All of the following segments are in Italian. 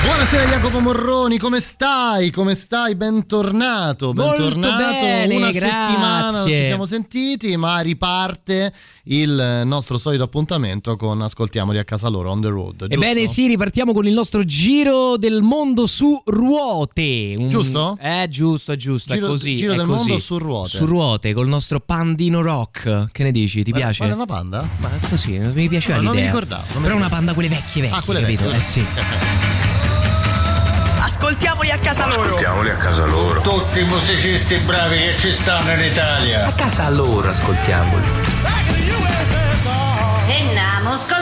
Buonasera Jacopo Morroni, come stai? Come stai? Bentornato, bentornato. bene, Una grazie. settimana non ci siamo sentiti, ma riparte il nostro solito appuntamento con Ascoltiamoli a casa loro on the road. giusto? Ebbene sì, ripartiamo con il nostro giro del mondo su ruote. Un- Giusto? Eh, giusto, giusto, Giro- è così. giro è del così. mondo su ruote. Su ruote, col nostro pandino rock. Che ne dici? Ti Ma- piace? Ma è una panda? Ma così, mi piaceva No, non l'idea. mi ricordavo, non mi Però una ricordavo. panda quelle vecchie vecchie, Ah, quelle capito? vecchie, Eh sì. Ascoltiamoli a casa loro. Ascoltiamoli a casa loro. Tutti i musicisti bravi che ci stanno in Italia. A casa loro ascoltiamoli. E namo, ascoltamoli a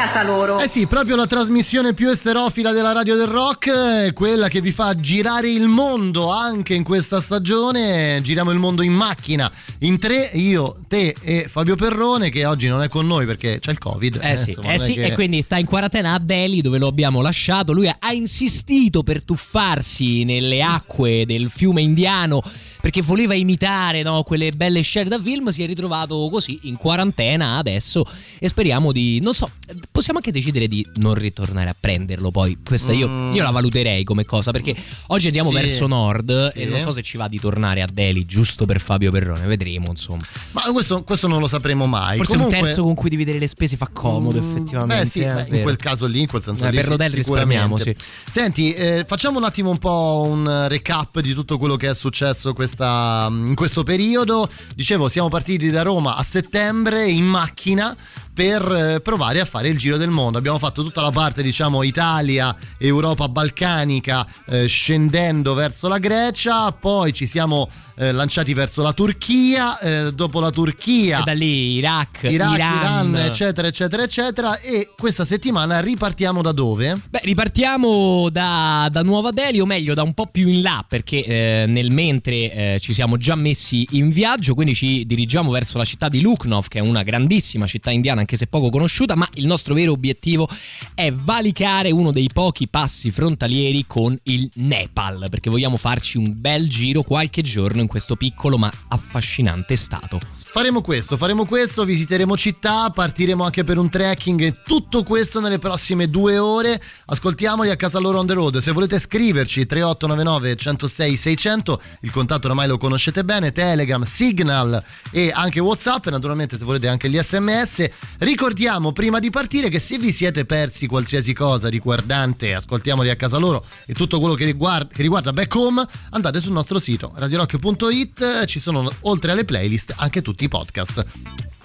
casa loro. Eh sì, proprio la trasmissione più esterofila della radio del rock, è quella che vi fa girare il mondo anche in questa stagione. Giriamo il mondo in macchina, in tre, io, te e Fabio Perrone, che oggi non è con noi perché c'è il Covid. Eh sì, insomma, eh sì, che- e quindi sta in quarantena a Delhi dove lo abbiamo lasciato. Lui ha insistito per tuffarsi nelle acque del fiume indiano perché voleva imitare no, quelle belle scene da film. Si è ritrovato così in quarantena adesso e speriamo di, non so, possiamo anche decidere di non ritornare a prenderlo poi. Questa io, io la valuterei come cosa perché oggi andiamo Mm. Sì. verso nord Sì. e non so se ci va di tornare a Delhi giusto per Fabio Perrone. Vedremo insomma. Ma questo, questo non lo sapremo mai. Forse Comunque, un terzo con cui dividere le spese fa comodo Mm, effettivamente. Beh sì, eh, beh, in quel caso lì, in quel senso Eh, lì per sì, l'hotel risparmiamo, sicuramente. Senti, eh, facciamo un attimo un po' un recap di tutto quello che è successo questa- in questo periodo. Dicevo, siamo partiti da Roma a settembre in macchina per eh, provare a fare il giro del mondo. Abbiamo fatto tutta la parte, diciamo, Italia, Europa balcanica, eh, scendendo verso la Grecia, poi ci siamo eh, lanciati verso la Turchia, eh, dopo la Turchia E da lì Iraq, Iraq, Iran. Iran, eccetera, eccetera, eccetera. E questa settimana ripartiamo da dove? Beh, ripartiamo da, da Nuova Delhi, o meglio da un po' più in là, perché eh, nel mentre eh, ci siamo già messi in viaggio, quindi ci dirigiamo verso la città di Lucknow, che è una grandissima città indiana, anche se poco conosciuta, ma il nostro vero obiettivo è valicare uno dei pochi passi frontalieri con il Nepal, perché vogliamo farci un bel giro qualche giorno in questo piccolo ma affascinante stato. Faremo questo, faremo questo, visiteremo città, partiremo anche per un trekking e tutto questo nelle prossime due ore. Ascoltiamoli a casa loro on the road. Se volete scriverci 3899 106 600, il contatto ormai lo conoscete bene, Telegram, Signal e anche Whatsapp, naturalmente se volete anche gli sms. Ricordiamo prima di partire che se vi siete persi qualsiasi cosa riguardante Ascoltiamoli a casa loro e tutto quello che riguarda, che riguarda Back Home, andate sul nostro sito radiorock.it, ci sono oltre alle playlist anche tutti i podcast.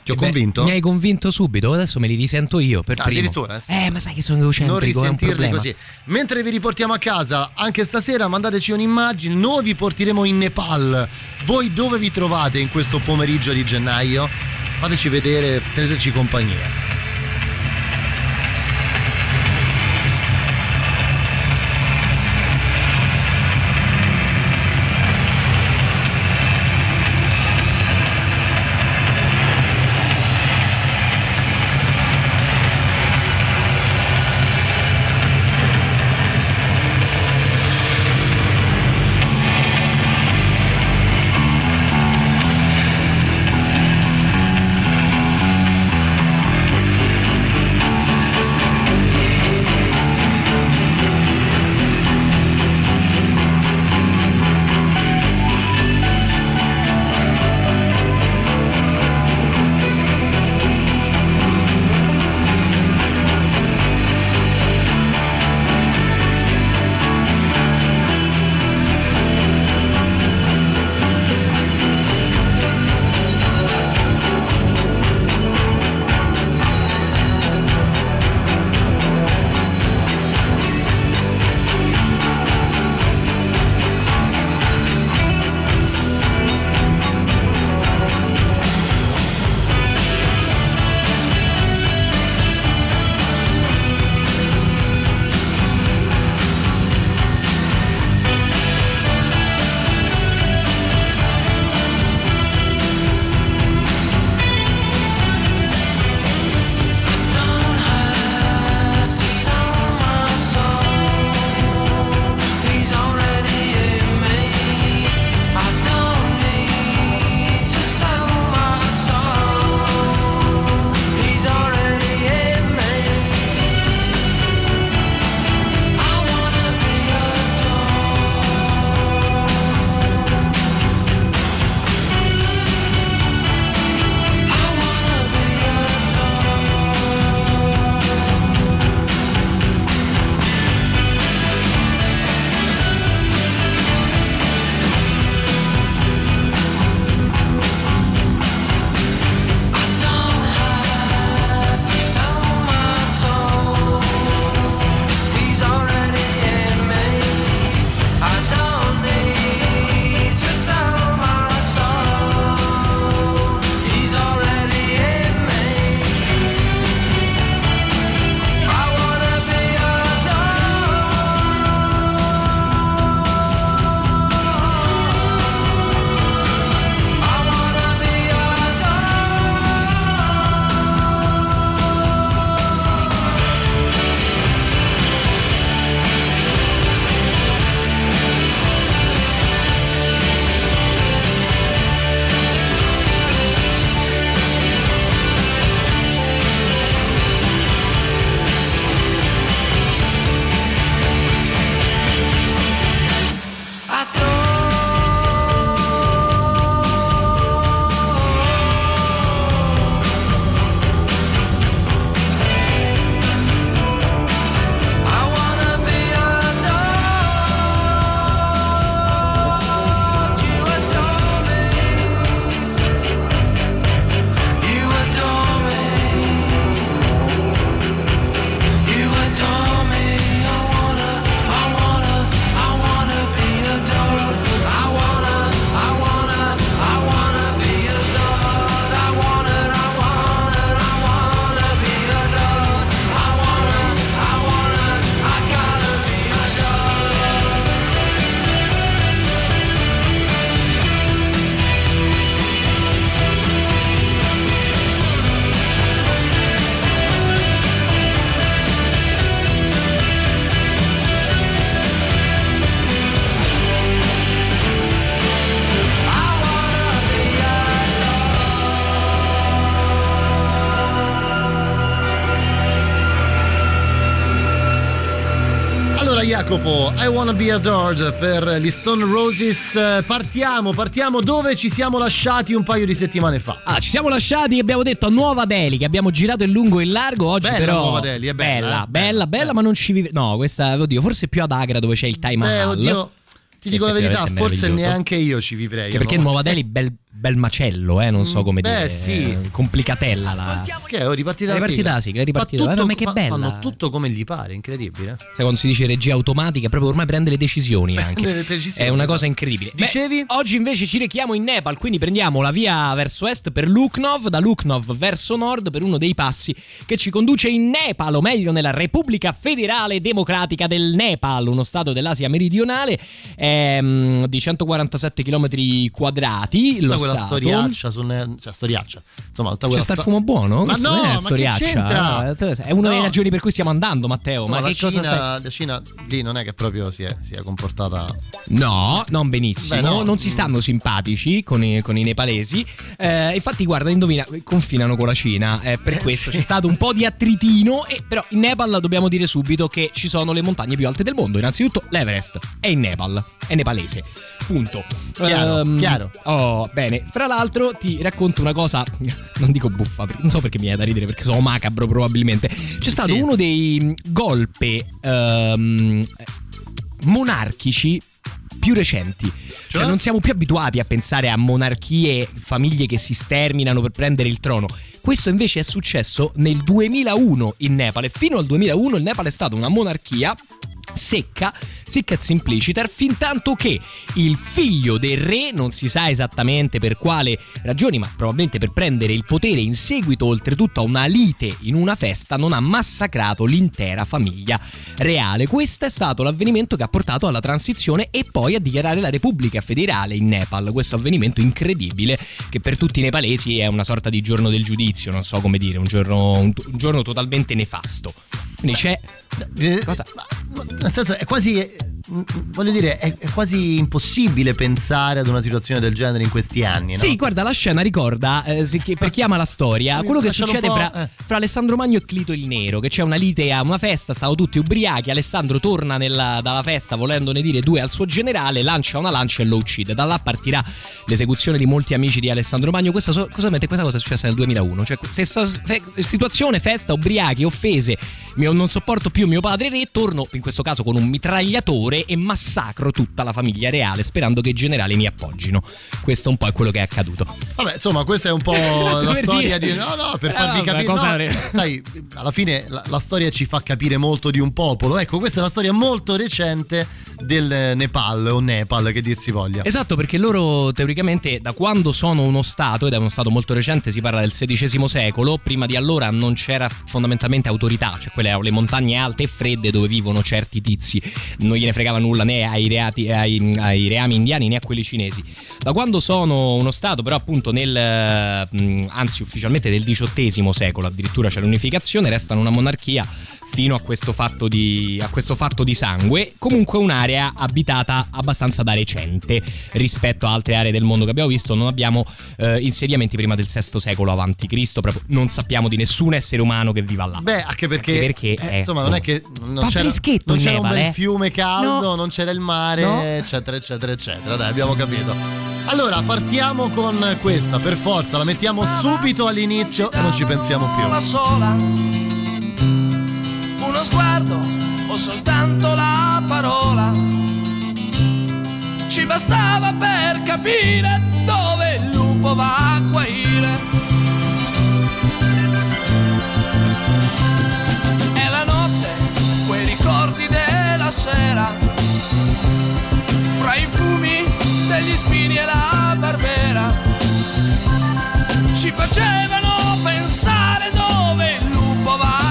Ti ho Eh beh, convinto? Mi hai convinto subito, adesso me li risento io per Ah, primo. addirittura, sì. Eh, ma sai che sono egocentrico, non risentirli così. Mentre vi riportiamo a casa, anche stasera mandateci un'immagine, noi vi porteremo in Nepal. Voi dove vi trovate in questo pomeriggio di gennaio? Fateci vedere, teneteci compagnia. I Wanna Be Adored per gli Stone Roses. Partiamo, partiamo dove ci siamo lasciati un paio di settimane fa. Ah, ci siamo lasciati, abbiamo detto a Nuova Delhi che abbiamo girato in lungo e in largo. Oggi Bella però. Nuova Delhi, è bella, bella, eh? bella, bella, ma non ci vive. No, questa, oddio, forse più ad Agra dove c'è il Taj Beh, Mahal. oddio, ti dico la verità, è forse neanche io ci vivrei. Che perché? Nuova Delhi bel, bel macello, eh, non so come Beh, dire. sì. eh, Complicatella la. Che è? Ripartita È la ripartita sigla. la sigla, è ripartita. Fa tutto- Guarda, ma che fa- bella. Fanno tutto come gli pare, incredibile. Sai quando si dice regia automatica, proprio ormai prende le decisioni anche. le decisioni, È una esatto. cosa incredibile. Beh, Dicevi? oggi invece ci rechiamo in Nepal, quindi prendiamo la via verso est per Lucknow, da Lucknow verso nord per uno dei passi che ci conduce in Nepal, o meglio nella Repubblica Federale Democratica del Nepal, uno stato dell'Asia meridionale ehm, di 147 km quadrati. Lo Tutta quella stato. storiaccia, sul cioè storiaccia. Insomma, tutta C'è quella sta il fumo buono? Ma no, è storiaccia. Eh, È una delle No. ragioni per cui stiamo andando, Matteo. Insomma, ma la, che cosa stai... Cina, la Cina lì non è che proprio si è, si è comportata. No, non benissimo. Beh, no. Non si stanno simpatici con i, con i nepalesi. Eh, infatti, guarda, indovina, confinano con la Cina. Eh, per questo c'è stato un po' di attritino. E, però in Nepal dobbiamo dire subito che ci sono le montagne più alte del mondo. Innanzitutto l'Everest è in Nepal, è nepalese. Punto. Chiaro, Ehm, chiaro. Oh, bene. Fra l'altro ti racconto una cosa, non dico buffa, non so perché mi viene da ridere, perché sono macabro probabilmente. C'è stato Sì. uno dei mm, golpe ehm, monarchici più recenti. Cioè? Cioè? non siamo più abituati a pensare a monarchie, famiglie che si sterminano per prendere il trono. Questo invece è successo nel 2001 in Nepal e fino al 2001 il Nepal è stato una monarchia secca, sic simpliciter, fin tanto che il figlio del re, non si sa esattamente per quale ragioni, ma probabilmente per prendere il potere in seguito oltretutto a una lite in una festa, non ha massacrato l'intera famiglia reale. Questo è stato l'avvenimento che ha portato alla transizione e poi a dichiarare la Repubblica Federale in Nepal. Questo avvenimento incredibile che per tutti i nepalesi è una sorta di giorno del giudizio, non so come dire, un giorno, un, un giorno totalmente nefasto. Quindi c'è... Eh, Cosa? Nel senso, è quasi. Voglio dire, è, è quasi impossibile pensare ad una situazione del genere in questi anni. No? Sì, guarda, la scena ricorda, eh, per chi ama la storia, quello che succede fra, eh. fra Alessandro Magno e Clito il Nero, che c'è una lite a una festa, stanno tutti ubriachi, Alessandro torna nella- dalla festa volendone dire due al suo generale, lancia una lancia e lo uccide. Da là partirà l'esecuzione di molti amici di Alessandro Magno. Questa, so- cosa questa cosa è successa nel 2001, cioè stessa fe- situazione, festa, ubriachi, offese, mio- non sopporto più mio padre re, torno in questo caso con un mitragliatore e massacro tutta la famiglia reale sperando che i generali mi appoggino. Questo un po' è quello che è accaduto. Vabbè, insomma, questa è un po' la storia dire. di. No, no, per Eh, farvi vabbè, capire. cosa no, sai, alla fine la, la storia ci fa capire molto di un popolo. Ecco, questa è la storia molto recente del Nepal o Nepal, che dir si voglia. Esatto, perché loro teoricamente da quando sono uno Stato, ed è uno Stato molto recente, si parla del XVI secolo, prima di allora non c'era fondamentalmente autorità, cioè quelle le montagne alte e fredde dove vivono certi tizi, non gliene fregava nulla né ai, reati, ai, ai reami indiani né a quelli cinesi. Da quando sono uno Stato, però appunto nel, eh, anzi ufficialmente del XVIII secolo, addirittura c'è l'unificazione, restano una monarchia fino a questo fatto di, a questo fatto di sangue. Comunque un'area abitata abbastanza da recente rispetto a altre aree del mondo che abbiamo visto. Non abbiamo eh, insediamenti prima del VI secolo avanti Cristo, proprio non sappiamo di nessun essere umano che viva là. Beh, anche perché, Anche perché, eh, eh, insomma, non è che non c'era, non c'era un Nepal, bel eh. fiume caldo, No. non c'era il mare, No. eccetera, eccetera, eccetera. Dai, abbiamo capito. Allora, partiamo con questa, per forza, la mettiamo subito all'inizio e non ci pensiamo più. Uno sguardo o soltanto la parola. Ci bastava per capire dove il lupo va a guaire. E la notte, quei ricordi della sera, fra i fumi degli spini e la barbera ci facevano pensare dove il lupo va a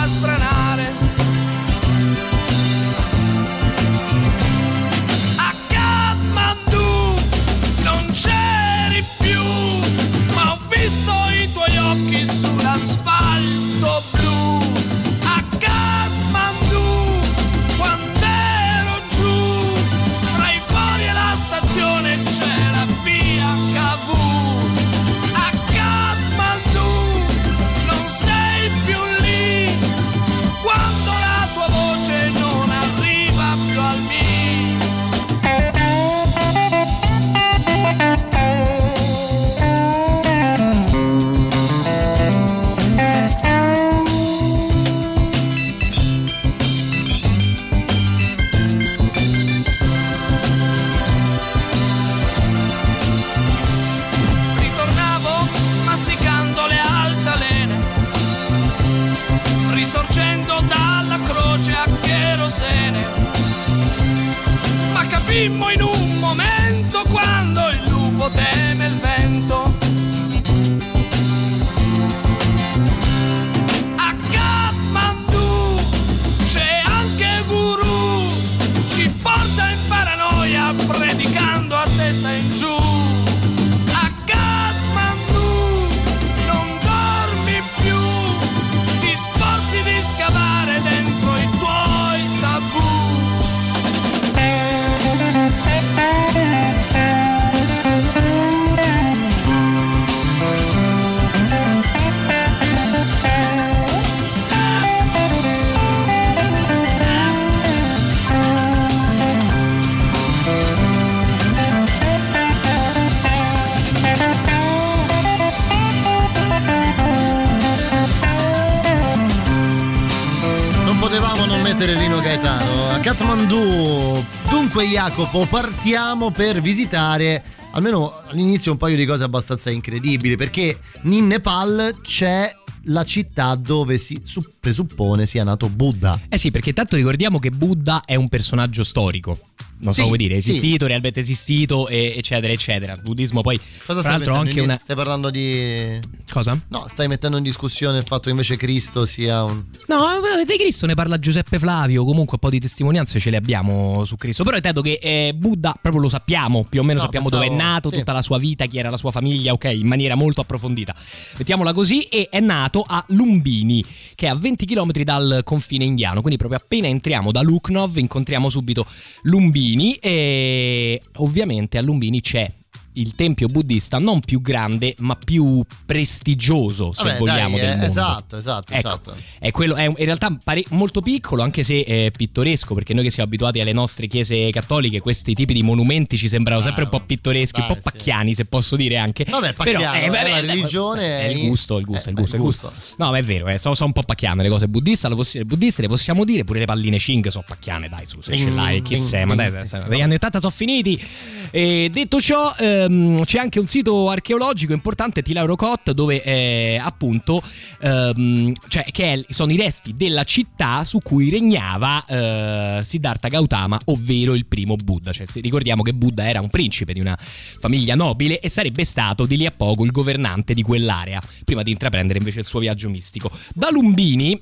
Jacopo, partiamo per visitare almeno all'inizio un paio di cose abbastanza incredibili. Perché in Nepal c'è la città dove si su- presuppone sia nato Buddha. Eh sì, perché tanto ricordiamo che Buddha è un personaggio storico. Non so Sì, come dire, sì. esistito, realmente esistito, e- eccetera, eccetera. Il buddismo poi, Cosa tra stai l'altro, anche una... Stai parlando di. Cosa? No, stai mettendo in discussione il fatto che invece Cristo sia un. No, eh, di Cristo ne parla Giuseppe Flavio, comunque un po' di testimonianze ce le abbiamo su Cristo, però intendo che eh, Buddha proprio lo sappiamo, più o meno No, sappiamo pensavo- dove è nato, sì. tutta la sua vita, chi era la sua famiglia, ok, in maniera molto approfondita. Mettiamola così, e è nato a Lumbini, che è a 20 km dal confine indiano, quindi proprio appena entriamo da Lucknow incontriamo subito Lumbini e ovviamente a Lumbini c'è il tempio buddista non più grande ma più prestigioso se Vabbè, vogliamo dai, del eh, mondo. esatto, esatto, Ecco, esatto. è, quello, è un- in realtà pare- molto piccolo, anche se è pittoresco, perché noi che siamo abituati alle nostre chiese cattoliche, questi tipi di monumenti ci sembrano sempre un po' pittoreschi, un dai, po' pacchiani, se posso dire anche. Vabbè, Però, pacchiano, eh, è vabbè, la dai, religione È il gusto, il gusto, eh, il gusto, beh, il il gusto. No, ma è vero, eh, sono, sono un po' pacchiane le cose buddiste, le, le buddiste le possiamo dire, pure le palline Ching sono pacchiane, dai, su, se ce Ding, l'hai, chi ding, sei, ma ding, dai, sì, degli anni 80 sono finiti. E detto ciò, ehm, c'è anche un sito archeologico importante, Tilaurocot, dove eh, appunto ehm, cioè, è- sono i resti della città su cui regnava eh, Siddhartha Gautama, ovvero il primo Buddha. Cioè, ricordiamo che Buddha era un principe di una famiglia nobile e sarebbe stato di lì a poco il governante di quell'area, prima di intraprendere invece il suo viaggio mistico. Da Lumbini.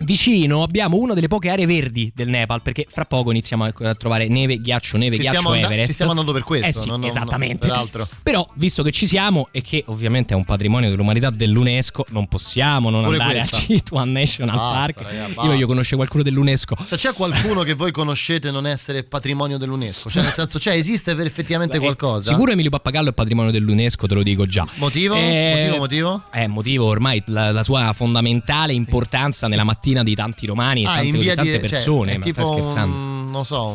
Vicino abbiamo una delle poche aree verdi del Nepal perché fra poco iniziamo a trovare neve, ghiaccio, neve, Ci ghiaccio stiamo, Everest. ci stiamo andando per questo, Eh sì, non- non- esattamente. peraltro. Però, visto che ci siamo e che ovviamente è un patrimonio dell'umanità dell'UNESCO, non possiamo non Pure andare questa. a Chitwan National Basta, Park. raga, Io voglio conoscere qualcuno dell'UNESCO. Cioè, c'è qualcuno che voi conoscete non essere patrimonio dell'UNESCO? Cioè, nel senso, c'è, esiste per effettivamente Eh, qualcosa? Sicuro Emilio Pappagallo è patrimonio dell'UNESCO, te lo dico già. Motivo? Eh, Motivo, motivo? Eh, motivo ormai la, la sua fondamentale importanza nella mattina di tanti romani e Ah, tante, via tante di. persone. Cioè, ma tipo stai scherzando? Un, non so,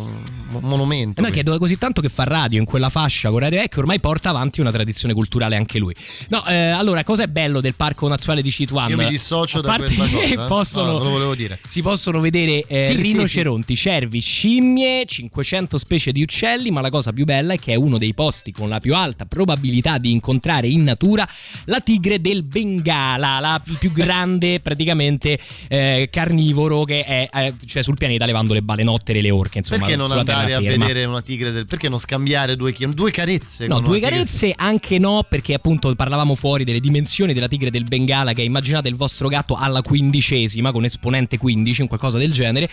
un monumento. Eh, no, chiedo così tanto che fa radio in quella fascia con Radio E che ormai porta avanti una tradizione culturale anche lui. No, eh, allora, cosa è bello del Parco Nazionale di Citwan? Io mi dissocio A da questa cosa, eh. possono- No, lo volevo dire. Si possono vedere eh, Sì, sì, rinoceronti, cervi, scimmie, 500 specie di uccelli, ma la cosa più bella è che è uno dei posti con la più alta probabilità di incontrare in natura la tigre del Bengala, la il più grande praticamente eh, carnivoro che è eh, cioè sul pianeta levando le balenottere e le orche, insomma, Perché non andare a vedere una tigre del. Perché non scambiare due, due carezze? No, due una tigre? carezze anche no, perché appunto parlavamo fuori delle dimensioni della tigre del Bengala, che immaginate il vostro gatto alla quindicesima, con esponente 15, un qualcosa del genere.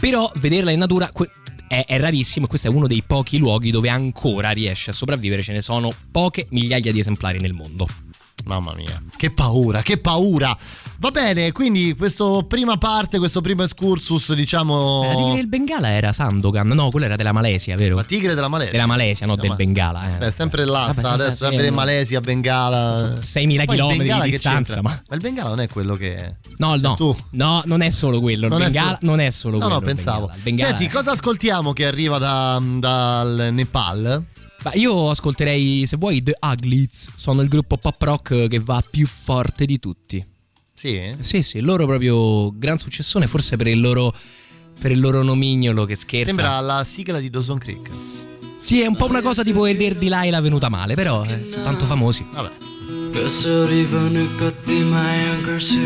Però vederla in natura que- è, è rarissimo e questo è uno dei pochi luoghi dove ancora riesce a sopravvivere. Ce ne sono poche migliaia di esemplari nel mondo. Mamma mia, che paura, che paura. Va bene, quindi questa prima parte, questo primo excursus, diciamo. La tigre del Bengala era Sandokan, no, quella era della Malesia, vero? La tigre della Malesia. Della Malesia, no, del Bengala. Eh. Beh, sempre là Vabbè, adesso a vedere no. Malesia, Bengala. 6.000 Poi il chilometri Bengala di distanza, ma- Ma il Bengala non è quello che. No, no, Tu. no, non è solo quello. Il Non è Bengala solo- non è solo No, quello. no, il pensavo. Bengala. Il Bengala Senti, è- cosa ascoltiamo che arriva da- dal Nepal? Ma io ascolterei, se vuoi, The Uglies. Sono il gruppo pop rock che va più forte di tutti. Sì? Sì, sì, loro proprio gran successone, forse per il loro. Per il loro nomignolo che scherza. Sembra la sigla di Dawson Creek. Sì, è un po' una cosa tipo Eder di Laila venuta male, però eh, sono tanto famosi. Vabbè. कसरी पनि कति माया गर्छु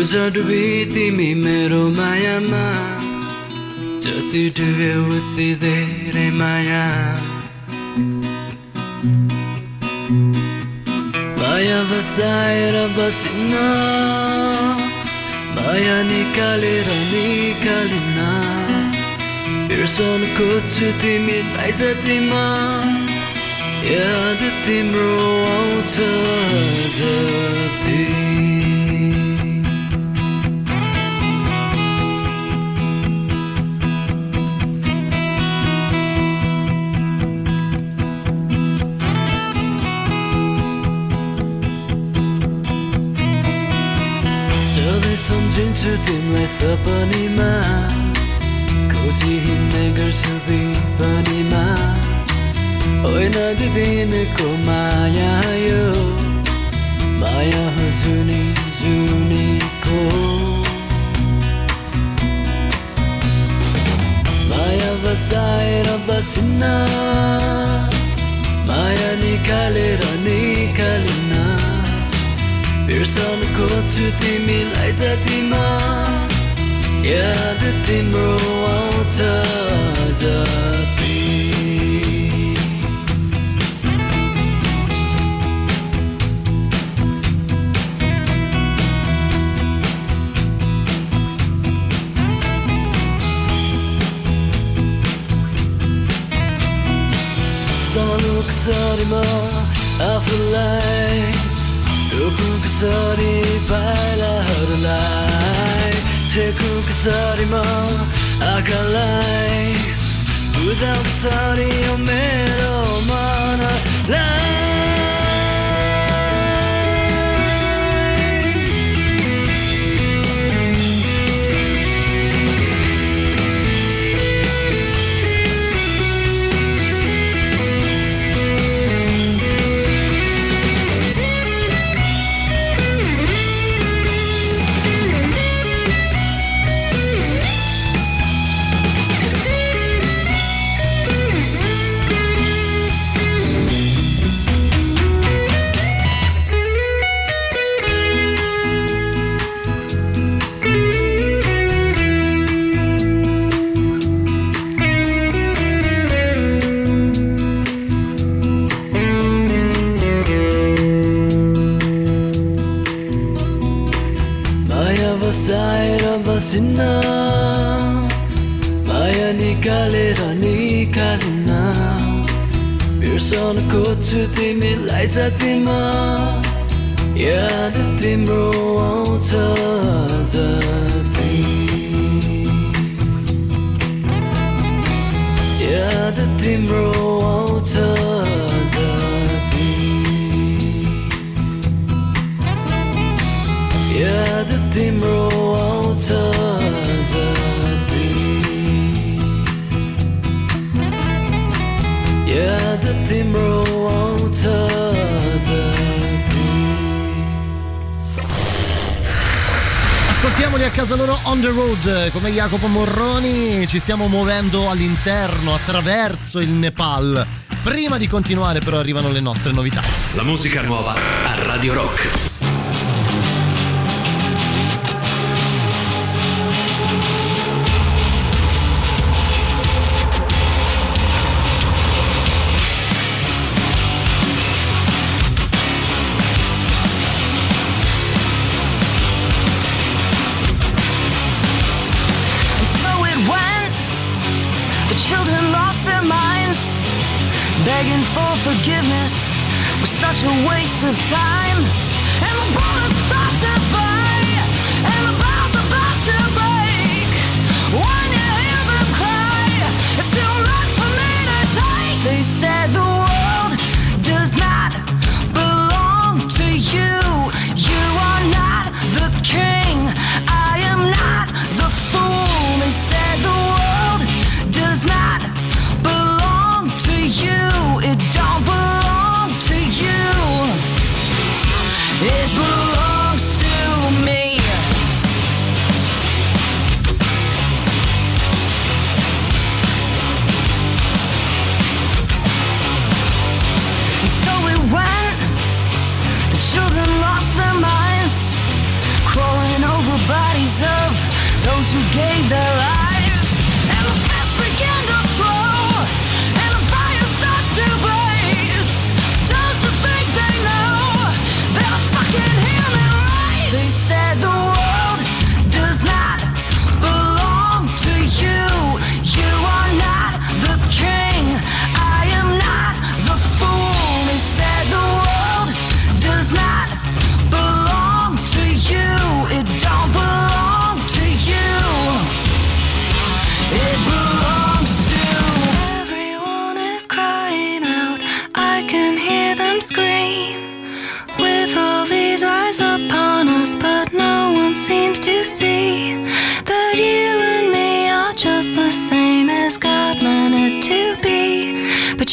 उजडबी तिमी मेरो मायामा जति डुब्यो उति धेरै माया माया बसाएर बसिन माया निकालेर निकालिन बिर्साउनु खोज्छु तिमीलाई जतिमा याद तिम्रो आउँछ जति तिमीलाई सपनीमा खोजी हिँड्ने गर्छु विपनीमा। होइन दिदिनको माया यो माया हो जुनी जुनीको। माया बसाएर बसिन्न माया निकालेर निकालिन्न। बिर्साउनु खोज्छु तिमीलाई जतिमा याद तिम्रो आउँछ सानो कसरीमा आफूलाई Dokukasari paylarlay Tekukasarimo akalay Uzakasari o mero mana lay खोज्छु तिमीलाई साथीमा याद तिम्रो आउँछ याद तिम्रो Ascoltiamoli a casa loro on the road come Jacopo Morroni, ci stiamo muovendo all'interno, attraverso il Nepal. Prima di continuare però arrivano le nostre novità. La musica nuova a Radio Rock. Forgiveness was such a waste of time. And the bullets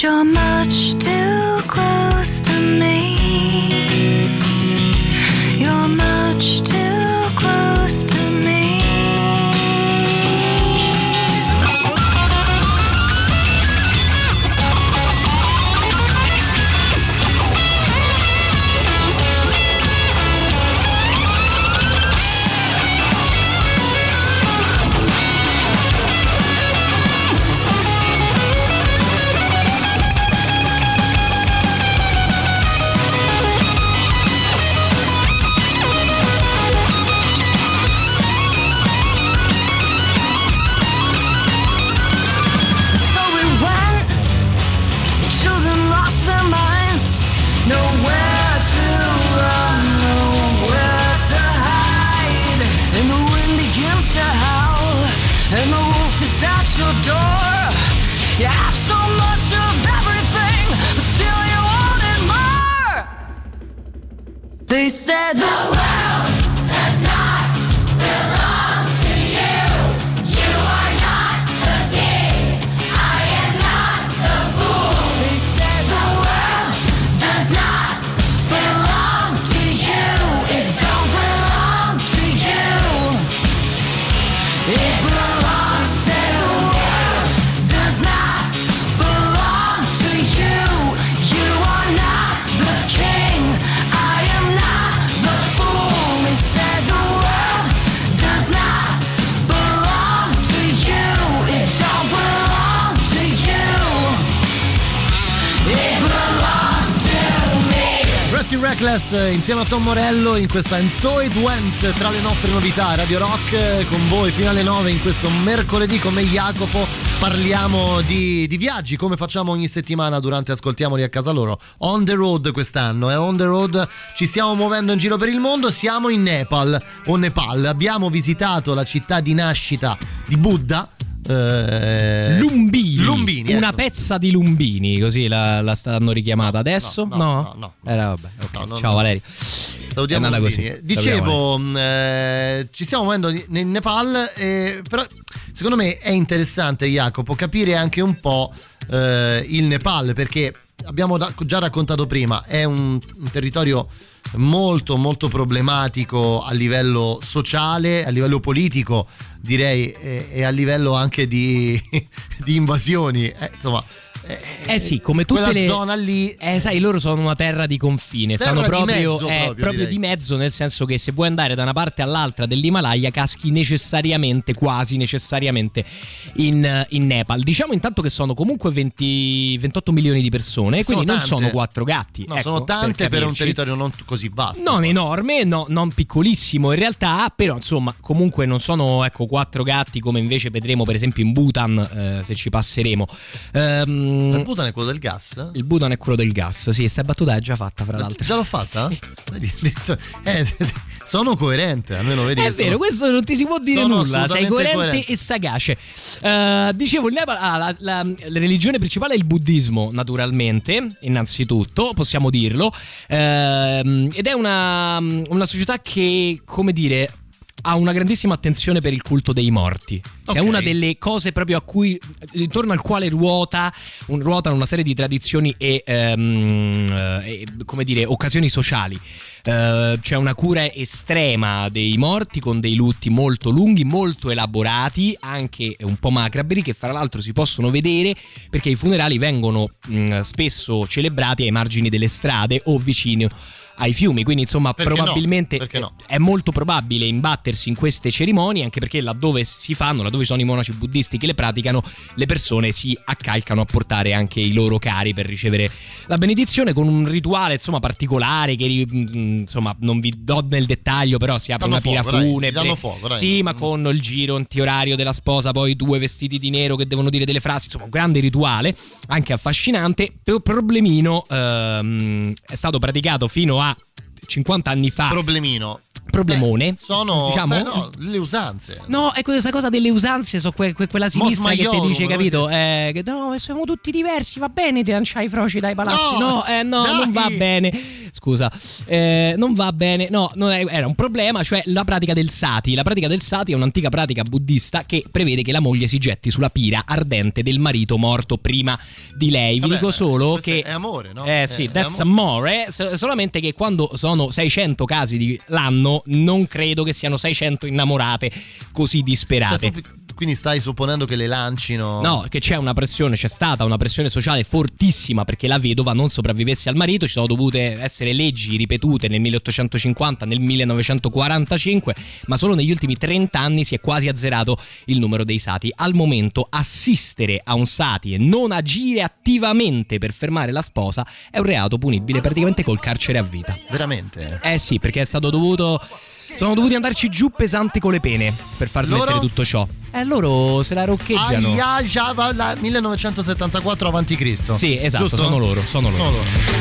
your mind. Your door. You have so much of everything, but still you wanted more. They said world Reckless eh, insieme a Tom Morello in questa And So It Went tra le nostre novità Radio Rock eh, con voi fino alle 9 in questo mercoledì. Con me Jacopo parliamo di, di viaggi come facciamo ogni settimana durante Ascoltiamoli a casa loro. On the road quest'anno è on the road ci stiamo muovendo in giro per il mondo siamo in Nepal o Nepal. Abbiamo visitato la città di nascita di Buddha eh, Lumbini, Lumbini, una ecco. pezza di Lumbini, così la, la stanno richiamata adesso? no, no, no, no. Era vabbè. ok. No, Ciao. Valerio. Salutiamo Lumbini. così. Dicevo, mh, eh, ci stiamo muovendo in Nepal, eh, però secondo me è interessante, Jacopo, capire anche un po' eh, il Nepal, perché abbiamo già raccontato prima, è un, un territorio molto molto problematico a livello sociale, a livello politico, direi, e, e a livello anche di, di invasioni. Eh, insomma, Eh sì, come tutte quella le zona lì Eh, sai, loro sono una terra di confine, Terra stanno di proprio, mezzo eh, proprio, proprio di mezzo, nel senso che se vuoi andare da una parte all'altra dell'Himalaya caschi necessariamente, quasi necessariamente in, in Nepal. Diciamo intanto che sono comunque 20, 28 milioni di persone, Sono quindi non tante. sono quattro gatti. no, ecco, sono tante per, un capirci. territorio non così vasto. Non enorme, no- non piccolissimo in realtà, però insomma comunque non sono ecco, quattro gatti come invece vedremo per esempio in Bhutan eh, se ci passeremo. Ehm, Il Bhutan è quello del gas? il Bhutan è quello del gas, sì, sta battuta è già fatta fra l'altro. Già l'ho fatta? Cioè, eh, sono coerente, almeno vedi. È vero, sono- questo non ti si può dire Sono nulla, sei coerente coerente. e sagace. Eh, dicevo, il Nepal, ah, la, la- la religione principale è il buddismo, naturalmente, innanzitutto, possiamo dirlo, Ehm, ed è una, una società che, come dire, ha una grandissima attenzione per il culto dei morti, che Ok. è una delle cose proprio a cui, intorno al quale ruota, un- ruotano una serie di tradizioni e, eh, e, come dire, occasioni sociali. Eh, c'è una cura estrema dei morti con dei lutti molto lunghi, molto elaborati, anche un po' macabri, che fra l'altro si possono vedere perché i funerali vengono mh, spesso celebrati ai margini delle strade o vicino ai fiumi, quindi insomma Perché no? probabilmente Perché no? è molto probabile imbattersi in queste cerimonie anche perché laddove si fanno, laddove sono i monaci buddisti che le praticano, le persone si accalcano a portare anche i loro cari per ricevere la benedizione con un rituale insomma particolare che ri- mm, insomma non vi do nel dettaglio però si apre Danno una pira funebre danno fuoco, dai. sì ma con il giro antiorario della sposa poi due vestiti di nero che devono dire delle frasi insomma un grande rituale anche affascinante problemino ehm, è stato praticato fino a va 50 anni fa Problemino. problemone Eh, sono diciamo beh, no, le usanze. No, è questa cosa delle usanze, so que- que- quella sinistra che ti Maiolo, dice, capito? Eh, che no, siamo tutti diversi, va bene ti lanciare i froci dai palazzi. No, No, eh, no, non va bene. scusa. Eh, non va bene, no, non è- era un problema, cioè la pratica del sati. La pratica del sati è un'antica pratica buddista che prevede che la moglie si getti sulla pira ardente del marito morto prima di lei. Vi Vabbè, dico solo che è amore, no? Eh sì, that's amore. amore. so- solamente che quando sono 600 casi l'anno, non credo che siano 600 innamorate così disperate. Cioè, tu quindi stai supponendo che le lancino. No, che c'è una pressione, c'è stata una pressione sociale fortissima perché la vedova non sopravvivesse al marito, ci sono dovute essere leggi ripetute nel 1850, nel 1945, ma solo negli ultimi 30 anni si è quasi azzerato il numero dei sati. Al momento assistere a un sati e non agire attivamente per fermare la sposa è un reato punibile praticamente col carcere a vita. Veramente? Eh sì, perché è stato dovuto. Sono dovuti andarci giù pesanti con le pene per far loro? smettere tutto ciò. E eh, loro se la roccheggiano. Aia, Javala, 1974 avanti Cristo. Sì, esatto, Giusto? sono loro, sono loro. Sono loro.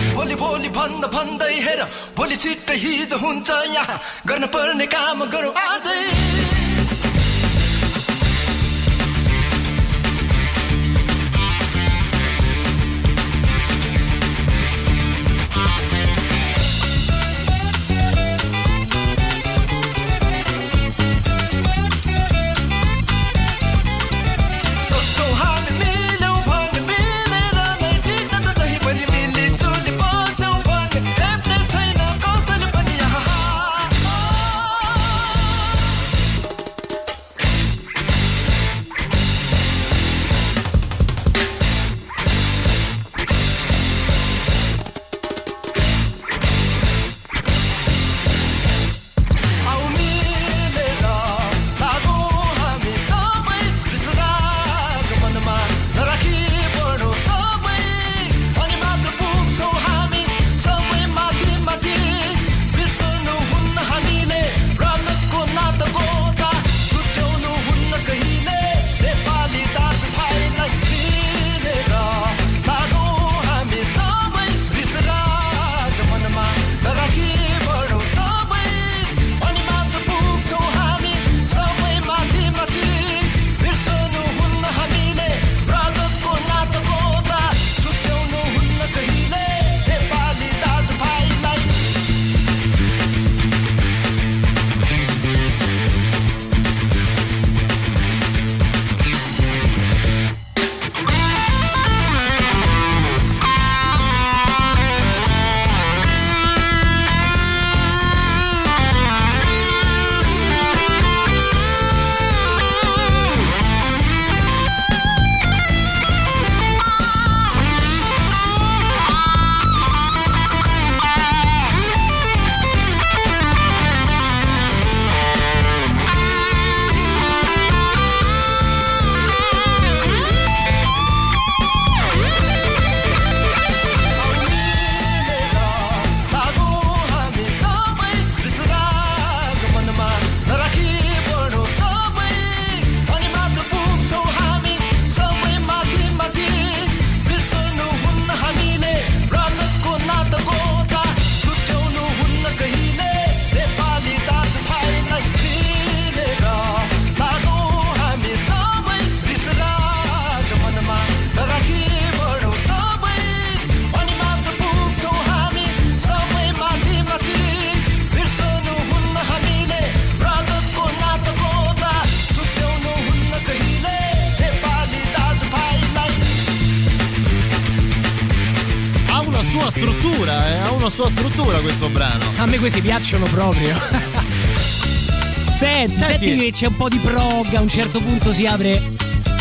Piacciono proprio. Senti, senti che c'è un po' di prog, a un certo punto si apre.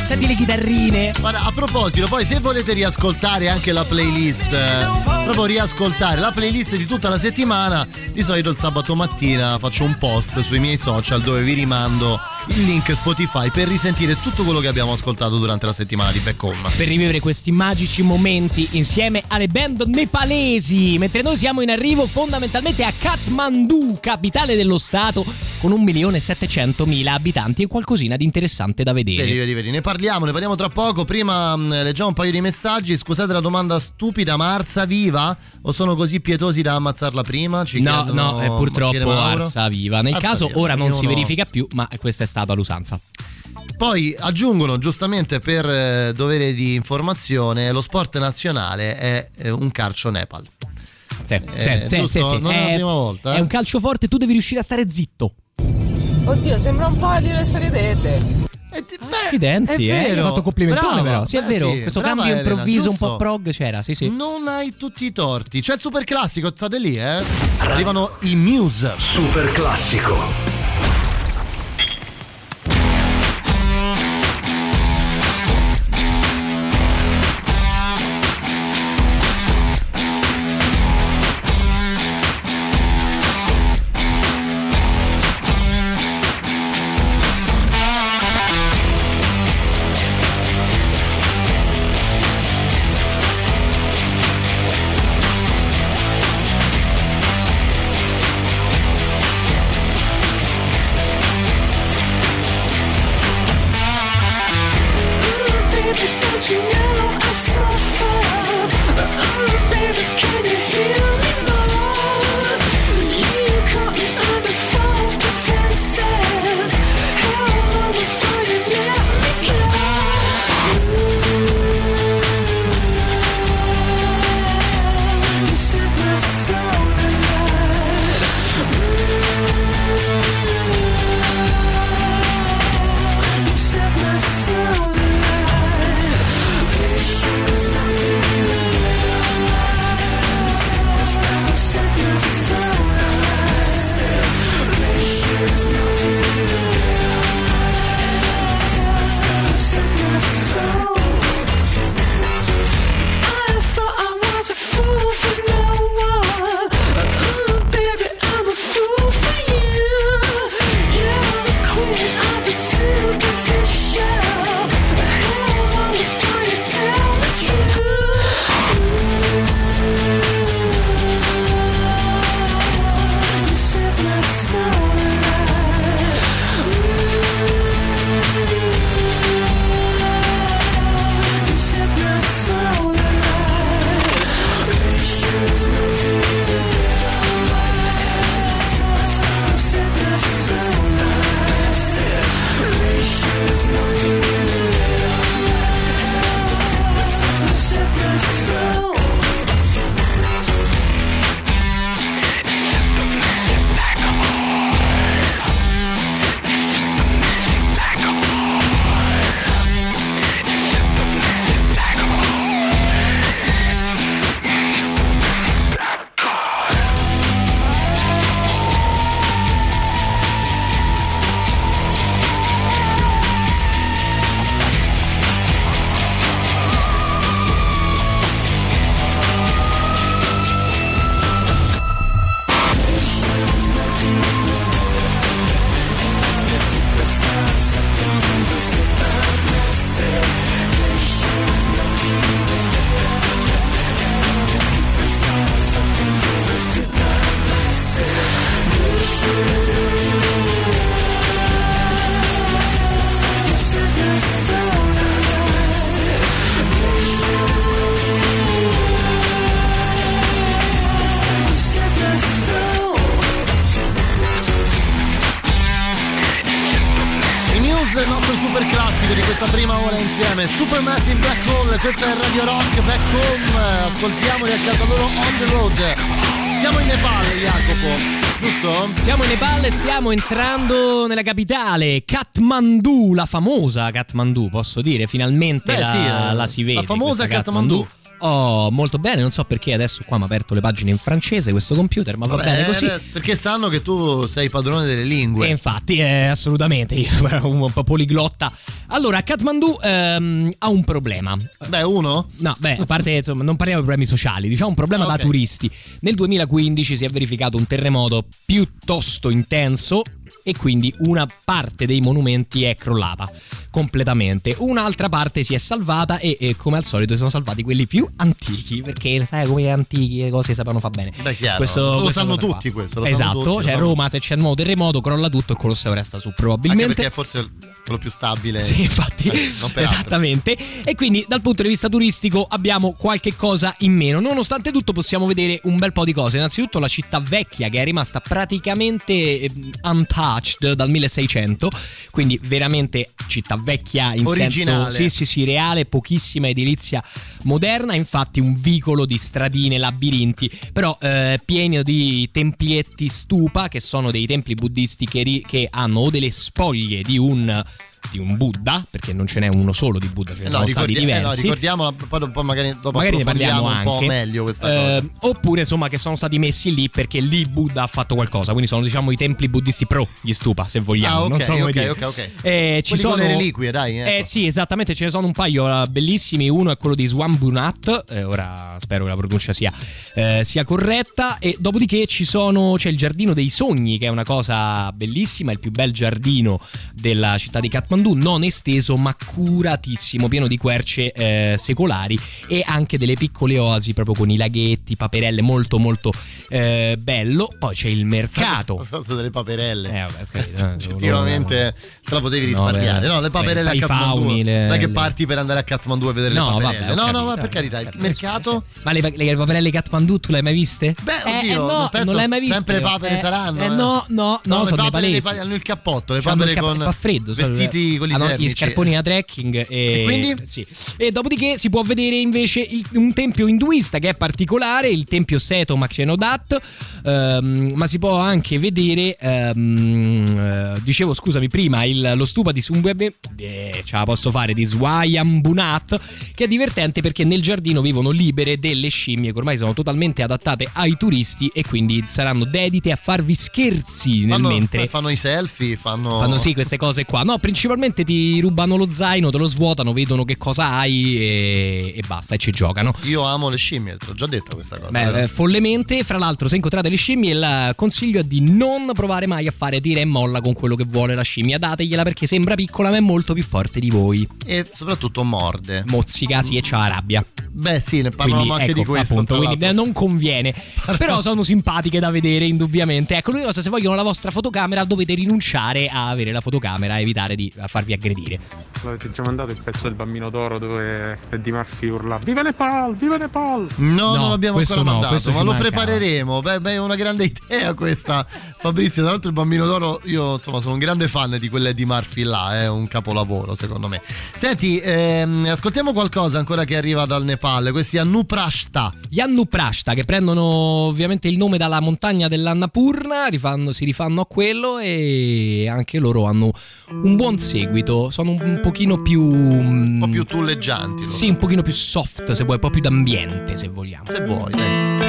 Senti le chitarrine. Guarda, a proposito, poi se volete riascoltare anche la playlist, eh, proprio riascoltare la playlist di tutta la settimana, di solito il sabato mattina faccio un post sui miei social dove vi rimando il link Spotify per risentire tutto quello che abbiamo ascoltato durante la settimana di Back Home. Per rivivere questi magici momenti insieme alle band nepalesi, mentre noi siamo in arrivo fondamentalmente a Kathmandu, capitale dello stato, con 1.700.000 abitanti e qualcosina di interessante da vedere. Vedi, vedi, vedi, ne parliamo, ne parliamo tra poco. Prima mh, leggiamo un paio di messaggi. Scusate la domanda stupida, ma Arsa viva? O sono così pietosi da ammazzarla prima? Ci No, no, è purtroppo. Arsa viva. Nel Arsa caso viva, ora non si ognuno- verifica più, ma questa è stata l'usanza. Poi aggiungono giustamente per eh, dovere di informazione lo sport nazionale è eh, un calcio Nepal. sì, Eh, sì, sì, sì. Non è la prima volta, È eh? un calcio forte, tu devi riuscire a stare zitto. Oddio, sembra un po' di essere tese. Accidenti, è eh, vero. hai fatto complimentone Brava. però. Sì, è Beh, vero, sì. questo cambio Elena, improvviso un giusto. po' prog c'era, sì, sì. Non hai tutti i torti. C'è il super classico, state lì, eh? Arrivano i Muse. Super classico. Insieme. Supermassive Black Hole, questa è Radio Rock Back Home. Ascoltiamoli a casa loro on the road. Siamo in Nepal, Jacopo, giusto? Siamo in Nepal e stiamo entrando nella capitale, Kathmandu, la famosa Kathmandu, posso dire, finalmente Beh, la, sì, eh, la si vede. la famosa questa Kathmandu. Oh, molto bene, non so perché adesso qua mi ha aperto le pagine in francese questo computer, ma va bene così. eh, Perché sanno che tu sei padrone delle lingue. E infatti, eh, assolutamente, io ero un po' poliglotta. Allora, Kathmandu ehm, ha un problema. Beh, uno? No, beh, a parte, insomma, non parliamo di problemi sociali, diciamo un problema Ah, da turisti. Nel 2015 si è verificato un terremoto piuttosto intenso e quindi una parte dei monumenti è crollata completamente. Un'altra parte si è salvata e, e, come al solito sono salvati quelli più antichi, perché sai come antichi le cose sapevano fa bene. Beh, chiaro. Questo- lo sanno cosa qua. tutti questo. Lo sanno Esatto, tutti, lo cioè sanno Roma se c'è un nuovo terremoto crolla tutto e Colosseo resta su Anche probabilmente. perché è forse quello più stabile. Sì, infatti, Eh, esattamente. E quindi dal punto di vista turistico abbiamo qualche cosa in meno. Nonostante tutto possiamo vedere un bel po' di cose. Innanzitutto la città vecchia che è rimasta praticamente eh, untouched dal 1600, quindi veramente città vecchia in Originale. senso sì sì sì reale, pochissima edilizia moderna, infatti un vicolo di stradine, labirinti, però eh, pieno di templietti stupa che sono dei templi buddisti che, ri- che hanno o delle spoglie di un di un Buddha, perché non ce n'è uno solo di Buddha, ce ne Eh sono no, stati ricordi- eh no, diversi. ricordiamola, poi dopo magari dopo Magari approfondiamo anche un po' meglio questa Eh, cosa. oppure insomma che sono stati messi lì perché lì Buddha ha fatto qualcosa quindi sono diciamo i templi buddisti pro gli stupa se vogliamo Ah, ok, non so ok, dire. ok, ok. Eh, ci sono le reliquie, dai, ecco. eh sì esattamente ce ne sono un paio eh, bellissimi uno è quello di Swambunat eh, ora spero che la pronuncia sia, eh, sia corretta e dopodiché ci sono c'è il giardino dei sogni che è una cosa bellissima il più bel giardino della città di Kathmandu non esteso ma curatissimo pieno di querce eh, secolari e anche delle piccole oasi proprio con i laghetti paperelle molto molto eh, bello poi c'è il mercato Sono state delle paperelle. Eh, vabbè, ok, eh, Oggettivamente te la potevi No, risparmiare. beh, No, le paperelle beh, a i Kathmandu. fauni, le- non è che le- parti per andare a Kathmandu a vedere No, le vabbè, paperelle. ho no, no, capito, ma per eh. carità, il mercato. Ma le, le paperelle Kathmandu tu le hai mai viste? Beh, Eh, oddio, eh, no, non non l'hai mai viste. sempre papere Eh, saranno. eh, no, no, Sono no, le sono dei papere, le papere- hanno il cappotto, le papere con fa freddo sono- vestiti gli hanno termici. gli scarponi da trekking e, E quindi? sì. e dopodiché si può vedere invece il- un tempio induista che è particolare il tempio Seto Makshenodat ehm, ma si può anche vedere ehm, eh, dicevo scusami prima il- lo stupa di Sumwebe eh, ce la posso fare di Swayambunat che è divertente perché nel giardino vivono libere delle scimmie che ormai sono totalmente adattate ai turisti e quindi saranno dedite a farvi scherzi nel Fanno, mentre fanno i selfie, fanno. Fanno sì queste cose qua. No, principalmente ti rubano lo zaino, te lo svuotano, vedono che cosa hai e, e basta, e ci giocano. Io amo le scimmie, te l'ho già detto questa cosa. Beh, eh, follemente, fra l'altro, se incontrate le scimmie, il consiglio è di non provare mai a fare tira e molla con quello che vuole la scimmia. Dategliela perché sembra piccola, ma è molto più forte di voi. E soprattutto morde. Mozzica, sì, e c'ha la rabbia. Beh, sì, ne parlavamo Quindi, anche ecco, di questo. appunto, quindi eh, non conviene. Però sono simpatiche da vedere, indubbiamente. Ecco, l'unica cosa, se vogliono la vostra fotocamera, dovete rinunciare a avere la fotocamera evitare di a farvi aggredire. L'avete già mandato il pezzo del bambino d'oro dove Eddie Murphy urla Viva Nepal, viva Nepal! No, No, non l'abbiamo ancora no, mandato, ma lo prepareremo. Beh, beh, è una grande idea questa, Fabrizio. Tra l'altro, il bambino d'oro, io insomma sono un grande fan di quelle di Murphy là, è un capolavoro secondo me. Senti, ehm, ascoltiamo qualcosa ancora che arriva dal Nepal. Questi Anuprashta. Gli Annuprashta che prendono ovviamente il nome dalla montagna dell'Annapurna, rifanno- si rifanno a quello e anche loro hanno un buon seguito, sono un, un pochino più... Un po' più tulleggianti. loro. Sì, un pochino più soft se vuoi, un po' più d'ambiente se vogliamo. Se vuoi, dai.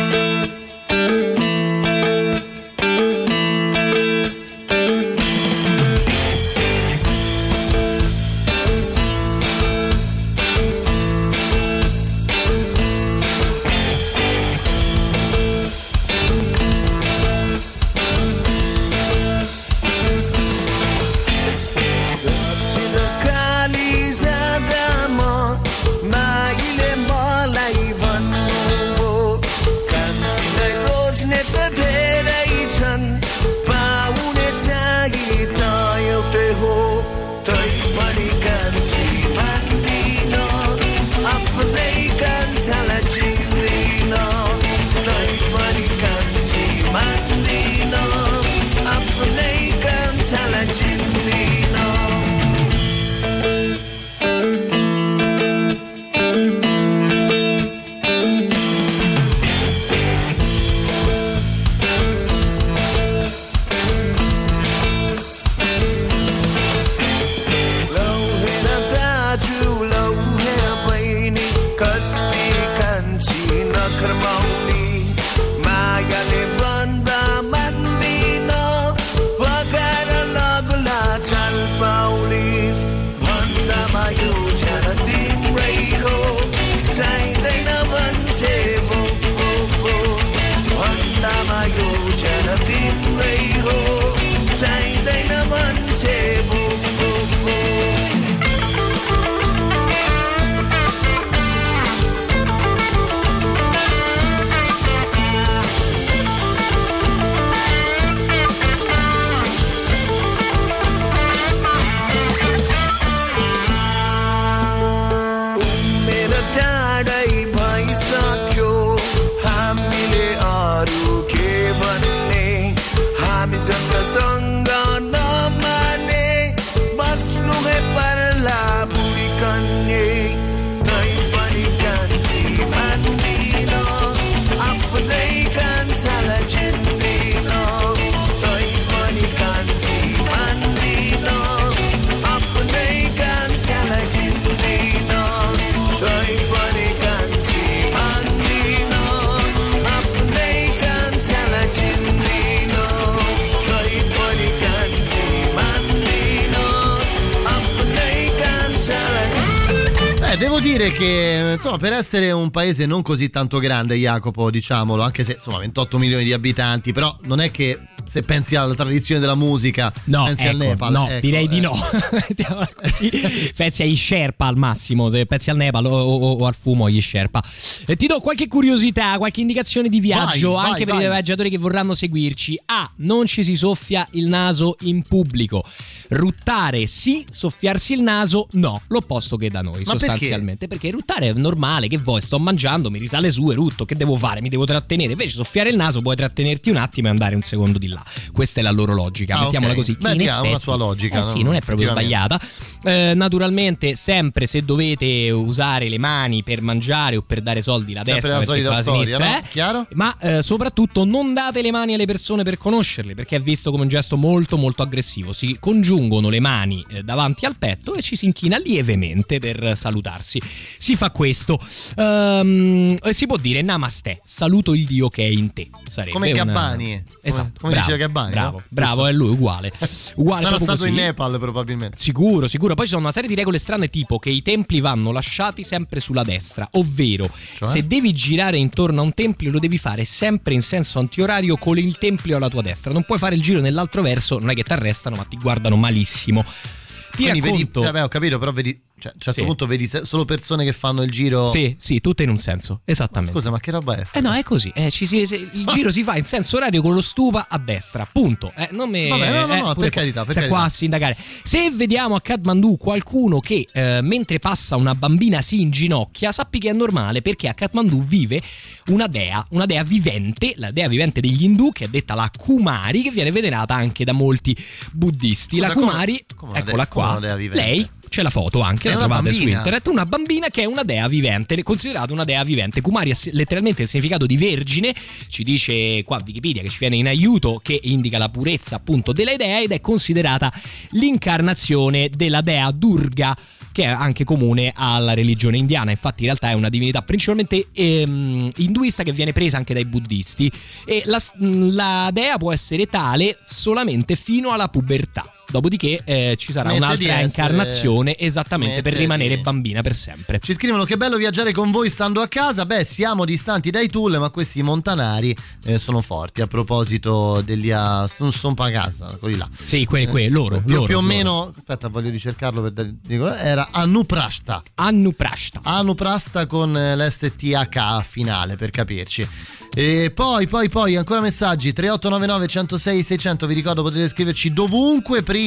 Insomma, per essere un paese non così tanto grande, Jacopo, diciamolo, anche se insomma 28 milioni di abitanti, però non è che se pensi alla tradizione della musica, no, pensi ecco, al Nepal. No, ecco, direi di eh. no. Così. pensi agli Sherpa al massimo, se pensi al Nepal o, o- o al fumo agli Sherpa. E ti do qualche curiosità, qualche indicazione di viaggio Vai, anche vai, per i vai. viaggiatori che vorranno seguirci. A. Non ci si soffia il naso in pubblico. Ruttare sì, soffiarsi il naso no, l'opposto che da noi Ma perché? sostanzialmente. Perché? ruttare è normale, che vuoi? Sto mangiando, mi risale su e rutto, che devo fare? Mi devo trattenere. Invece soffiare il naso puoi trattenerti un attimo e andare un secondo di là. Questa è la loro logica, Ah, mettiamola ok. così. Beh, ha una sua logica, Eh sì, no? non è proprio sbagliata. Eh, naturalmente, sempre se dovete usare le mani per mangiare o per dare soldi, la Sempre destra la solita con la storia, sinistra, no? eh. Chiaro? Ma eh, soprattutto non date le mani alle persone per conoscerle, perché è visto come un gesto molto molto aggressivo. Si congiungono le mani eh, davanti al petto e ci si inchina lievemente per salutarsi. Si fa questo. E si può dire namaste, saluto il Dio che è in te. Sarebbe Come una- Gabbani. Esatto. Come, diceva Gabbani. Bravo, no? bravo, è lui uguale. uguale Sarà stato in così. Nepal probabilmente. Sicuro, sicuro. Poi ci sono una serie di regole strane, tipo che i templi vanno lasciati sempre sulla destra, ovvero Cioè? se devi girare intorno a un tempio lo devi fare sempre in senso antiorario con il tempio alla tua destra. Non puoi fare il giro nell'altro verso, non è che ti arrestano, ma ti guardano malissimo. Ti Quindi vedi, racconto. vabbè, ho capito, però vedi, cioè, a un certo Sì. punto vedi solo persone che fanno il giro. Sì, sì, tutte in un senso, esattamente. Scusa, ma che roba è? Eh no, è così. eh, si- il giro si fa in senso orario con lo stupa a destra. Punto. Eh, non me, Vabbè, no, no, eh, no, per carità, per carità. qua a sindacare. Se vediamo a Kathmandu qualcuno che eh, mentre passa una bambina si inginocchia, sappi che è normale perché a Kathmandu vive una dea, una dea vivente, la dea vivente degli Hindu, che è detta la Kumari, che viene venerata anche da molti buddisti. la Scusa, come- Kumari, come dea- eccola come qua. una dea vivente? Lei c'è la foto anche, È la trovate su bambina? internet. Una bambina che è una dea vivente, considerata una dea vivente. Kumari ha letteralmente il significato di vergine, ci dice qua Wikipedia che ci viene in aiuto, che indica la purezza appunto delle dee ed è considerata l'incarnazione della dea Durga che è anche comune alla religione indiana. Infatti, in realtà è una divinità principalmente ehm, induista che viene presa anche dai buddisti. E la, la dea può essere tale solamente fino alla pubertà. Dopodiché eh, ci sarà Smette un'altra essere- incarnazione esattamente per smette rimanere di- bambina per sempre. Ci scrivono che bello viaggiare con voi stando a casa. Beh, siamo distanti dai Tulle, ma questi montanari eh, sono forti. A proposito degli a non sono a casa, quelli là. Sì, quelli, quelli, loro, Più, loro, più o loro. meno, aspetta, voglio ricercarlo per dare- era Anuprashta. Anuprashta. Anuprashta con eh, l'STH finale per capirci. E poi, poi, poi, ancora messaggi 3899 106 600. Vi ricordo potete scriverci dovunque prima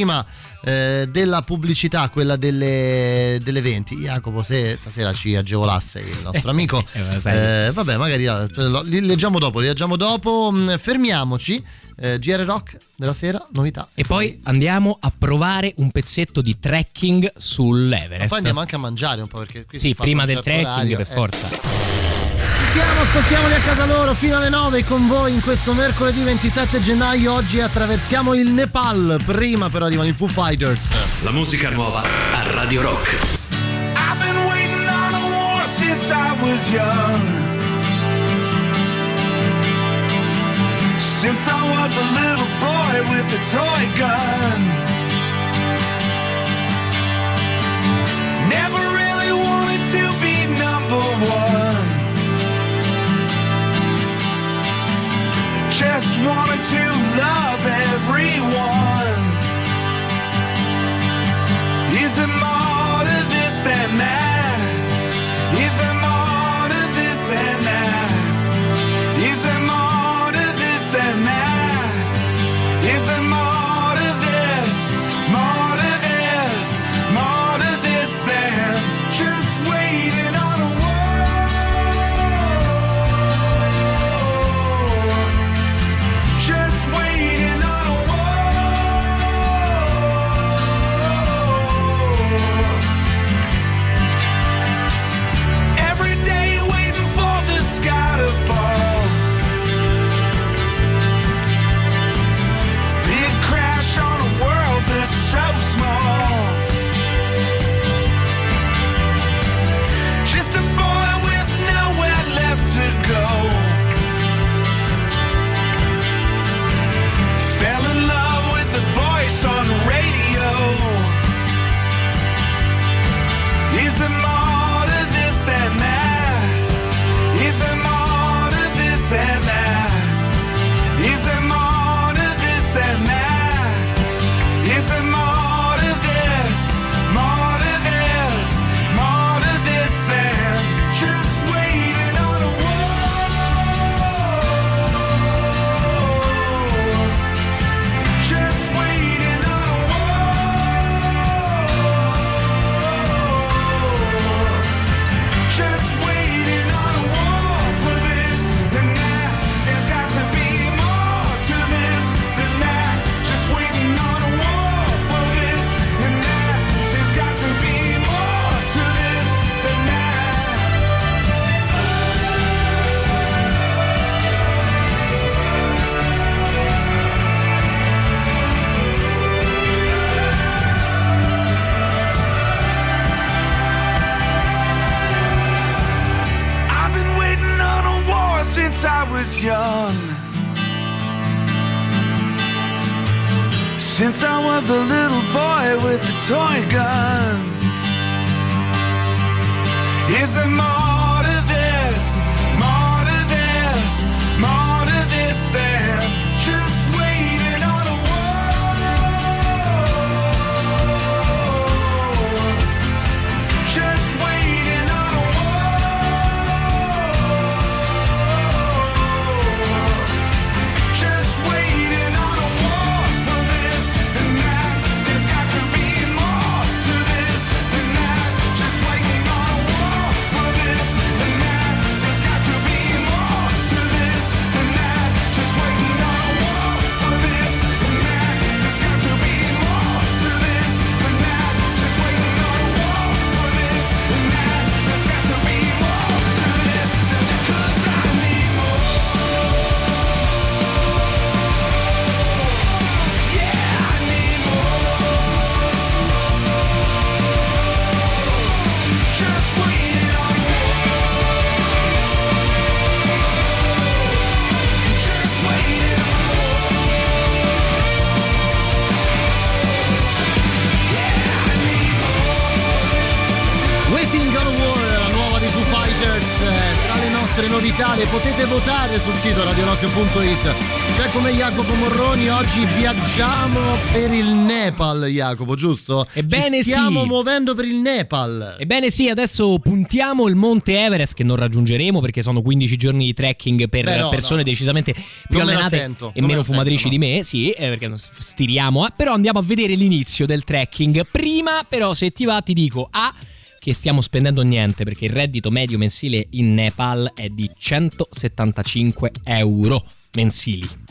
eh, della pubblicità, quella delle, delle 20. Jacopo, se stasera ci agevolasse il nostro amico, Eh, ma eh, vabbè, magari eh, lo- li leggiamo dopo. Li leggiamo dopo. Mm, Fermiamoci. Eh, GR Rock della sera, novità. E poi andiamo a provare un pezzetto di trekking Ma sull'Everest. poi andiamo anche a mangiare un po' perché qui Sì, prima del certo trekking orario, per eh. forza. Siamo, ascoltiamoli a casa loro fino alle 9 con voi in questo mercoledì 27 gennaio. Oggi attraversiamo il Nepal. Prima però arrivano i Foo Fighters. La musica nuova a Radio Rock. I've been waiting on a war since I was young. Since I was a little boy with a toy gun. Never wanted to love radiorock.it. C'è come Jacopo Morroni, oggi viaggiamo per il Nepal, Jacopo, giusto? Ebbene Ci stiamo sì. muovendo per il Nepal. Ebbene sì, adesso puntiamo il monte Everest che non raggiungeremo perché sono 15 giorni di trekking per Beh, no, persone no. decisamente più Non me allenate sento, e me meno la fumatrici sento, di me, sì, eh, perché stiriamo, eh. però andiamo a vedere l'inizio del trekking. Prima però se ti va ti dico A che stiamo spendendo niente perché il reddito medio mensile in Nepal è di 175 euro mensili.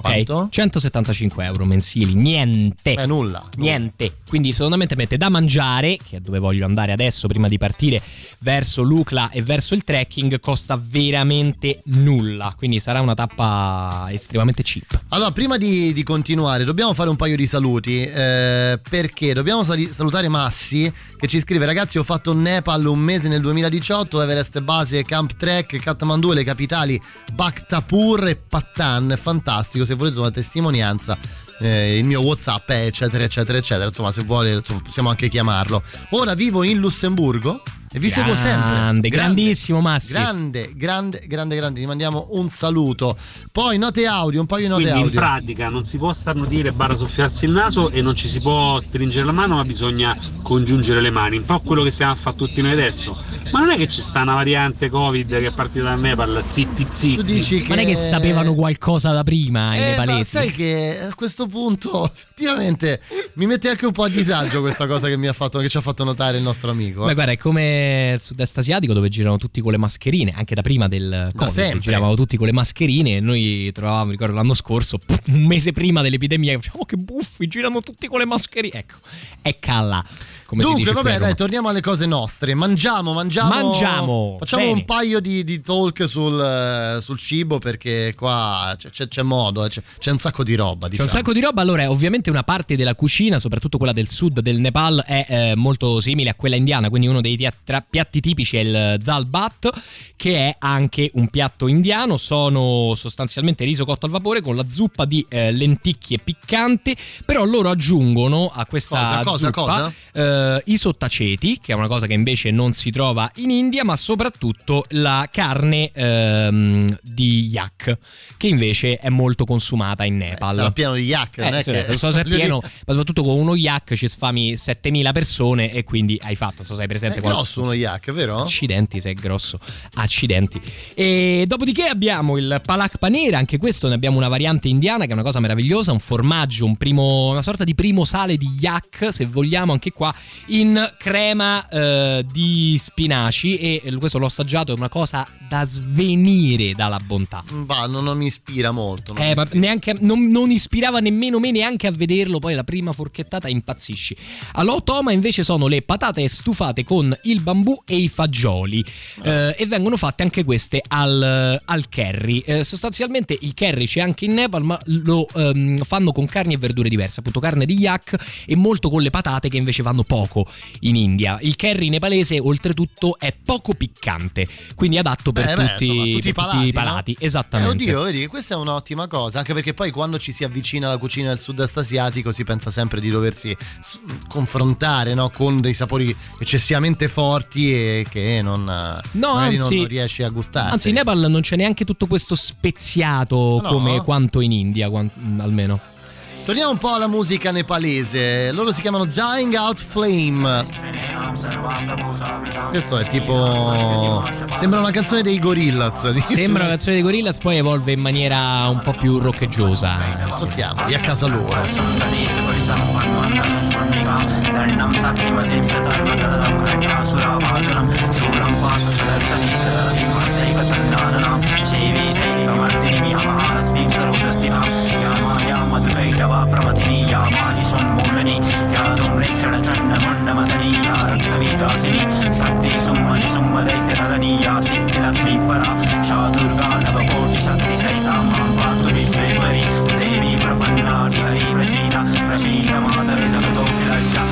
Quanto? 175 euro mensili, niente. È nulla. Niente. Quindi secondo me mette da mangiare, che è dove voglio andare adesso prima di partire verso l'Ucla e verso il trekking, costa veramente nulla. Quindi sarà una tappa estremamente cheap. Allora, prima di, di continuare, dobbiamo fare un paio di saluti. eh, perché dobbiamo sali- salutare Massi che ci scrive: Ragazzi, ho fatto Nepal un mese nel 2018, Everest base, Camp Trek, Kathmandu le capitali Bhaktapur e Pattan. Fantastico. Se volete una testimonianza. eh, il mio whatsapp è eccetera eccetera eccetera insomma se vuole insomma, possiamo anche chiamarlo ora vivo in Lussemburgo e vi seguo sempre Grande, grandissimo Massi. grande grande grande grande gli mandiamo un saluto poi note audio un paio di note Quindi in audio pratica non si può starnutire barra soffiarsi il naso e non ci si può stringere la mano, ma bisogna congiungere le mani. Un po' quello che stiamo a fare tutti noi adesso. Ma non è che ci sta una variante Covid che è partita dal Nepal, zitti zitti. Tu dici Non è che sapevano qualcosa da prima i Eh, ma nepalesi. sai che a questo punto effettivamente mi mette anche un po' a disagio questa cosa che mi ha fatto che ci ha fatto notare il nostro amico. Beh, eh. guarda, è come il sud-est asiatico dove girano tutti con le mascherine, anche da prima del Covid. Giravano tutti con le mascherine e noi trovavamo, ricordo l'anno scorso, un mese prima dell'epidemia, facciamo che buffi, girano tutti con le mascherine. Ecco, è calla. Come si Dunque, dice qui vabbè, dai, torniamo alle cose nostre. Mangiamo, mangiamo. Mangiamo, Facciamo bene. un paio di, di talk sul, eh, sul cibo perché qua c'è, c'è- c'è modo, eh, c'è, c'è un sacco di roba. C'è Diciamo. un sacco di roba, allora ovviamente una parte della cucina, soprattutto quella del sud del Nepal, è eh, molto simile a quella indiana, quindi uno dei tia- tra- piatti tipici è il zal bat, che è anche un piatto indiano, sono sostanzialmente riso cotto al vapore con la zuppa di eh, lenticchie piccante, però loro aggiungono a questa Cosa, cosa, zuppa cosa? eh, i sottaceti, che è una cosa che invece non si trova in India, ma soprattutto la carne ehm, di yak, che invece è molto consumata in Nepal. Sarà pieno di yak, non Eh, è sì, che- non so se è pieno, ma soprattutto con uno yak ci sfami 7000 persone e quindi hai fatto, non so se hai presente È qual- grosso uno yak, vero? Accidenti se è grosso, accidenti. E dopodiché abbiamo il palak paneer, anche questo ne abbiamo una variante indiana che è una cosa meravigliosa, un formaggio, un primo, una sorta di primo sale di yak, se vogliamo, anche qua in crema eh, di spinaci e questo l'ho assaggiato, è una cosa da svenire dalla bontà. Bah, non, non mi ispira molto. non Eh, ma ispira. neanche, non, non ispirava nemmeno me neanche a vederlo. Poi la prima forchettata impazzisci. All'Otoma invece sono le patate stufate con il bambù e i fagioli. Eh, e vengono fatte anche queste al, al curry. Eh, sostanzialmente il curry c'è anche in Nepal, ma lo ehm, fanno con carni e verdure diverse. Appunto, carne di yak e molto con le patate che invece vanno poco in India. Il curry nepalese, oltretutto, è poco piccante, quindi adatto per Eh, beh, tutti, insomma, tutti i per palati, tutti i no? palati. Eh, Esattamente. oddio, vedi, questa è un'ottima cosa, anche perché poi quando ci si avvicina alla cucina del sud-est asiatico si pensa sempre di doversi confrontare no, con dei sapori eccessivamente forti e che non, No, anzi- non riesci a gustare. Anzi, in Nepal non c'è neanche tutto questo speziato No? come quanto in India, quan- almeno. Torniamo un po' alla musica nepalese. Loro si chiamano Dying Out Flame. Questo è tipo. Sembra una canzone dei Gorillaz. Sembra una canzone dei Gorillaz, poi evolve in maniera un po' più roccheggiosa. Ascoltiamoli a casa loro. प्रमथिनी या माहि सोन्मूलनी या धूम्रेक्षणचण्डमुण्डमदनी या रक्तवीदासिनी शक्ति सुम्मनि सुम्मदैत्यनरनी या सिद्धिलक्ष्मी परा सा दुर्गा नवकोटिशक्तिसहिता माँ पातु विश्वेश्वरी, देवी प्रपन्नाधिहरि प्रसीद प्रसीद माधव जगतोऽखिलस्य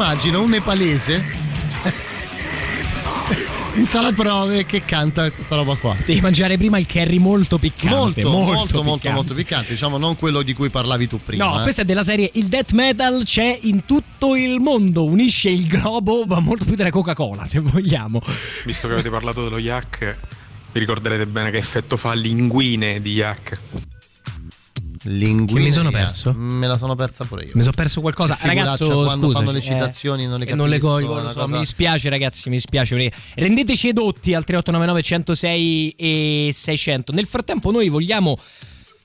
immagino un nepalese in sala prove che canta questa roba qua. Devi mangiare prima il curry molto piccante. Molto, molto, molto, molto, piccante. piccante. Diciamo, non quello di cui parlavi tu prima. No, eh. questa è della serie Il death metal c'è in tutto il mondo, unisce il globo, ma molto più della Coca-Cola, se vogliamo. Visto che avete parlato dello yak, vi ricorderete bene che effetto fa linguine di yak. Linguine. Che mi sono perso? Me la sono persa pure io. Mi sono perso qualcosa. Ragazzo, quando scusa, fanno le citazioni non le non le capisco, colgo, è lo una so, cosa- mi dispiace ragazzi, mi dispiace. Rendeteci edotti al 3899 106 e 600. Nel frattempo noi vogliamo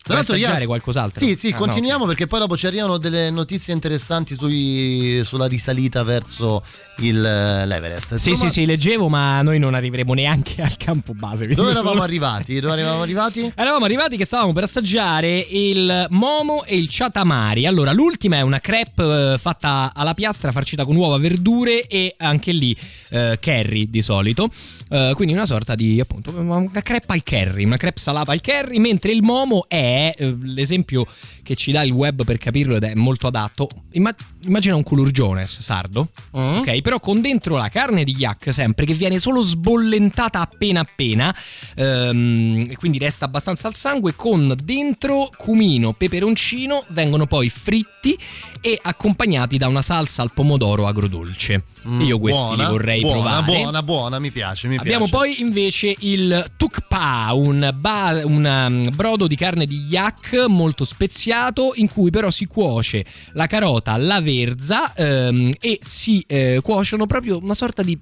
Tra l'altro, assaggiare io- qualcos'altro. Sì, sì, Ah, no. continuiamo perché poi dopo ci arrivano delle notizie interessanti sui- sulla risalita verso il, eh, l'Everest. Sì, Insomma, sì, sì, leggevo, ma noi non arriveremo neanche al campo base. Dove eravamo solo- arrivati? Dove eravamo arrivati? Eravamo arrivati che stavamo per assaggiare il momo e il chatamari. Allora, l'ultima è una crepe eh, fatta alla piastra, farcita con uova, verdure e anche lì eh, curry di solito. Eh, quindi una sorta di appunto una crepe al curry, una crepe salata al curry, mentre il momo è eh, l'esempio che ci dà il web per capirlo ed è molto adatto. Imma- immagina un culurgiones sardo, ok? Però con dentro la carne di yak sempre che viene solo sbollentata appena appena ehm, e quindi resta abbastanza al sangue con dentro cumino, peperoncino, vengono poi fritti e accompagnati da una salsa al pomodoro agrodolce. Mm, Io questi buona, li vorrei buona, provare. Buona, buona, mi piace, mi Abbiamo piace. poi invece il tukpa, un, ba- un, um, brodo di carne di yak molto speziato in cui però si cuoce la carota, la verza ehm, e si eh, cuociono proprio una sorta di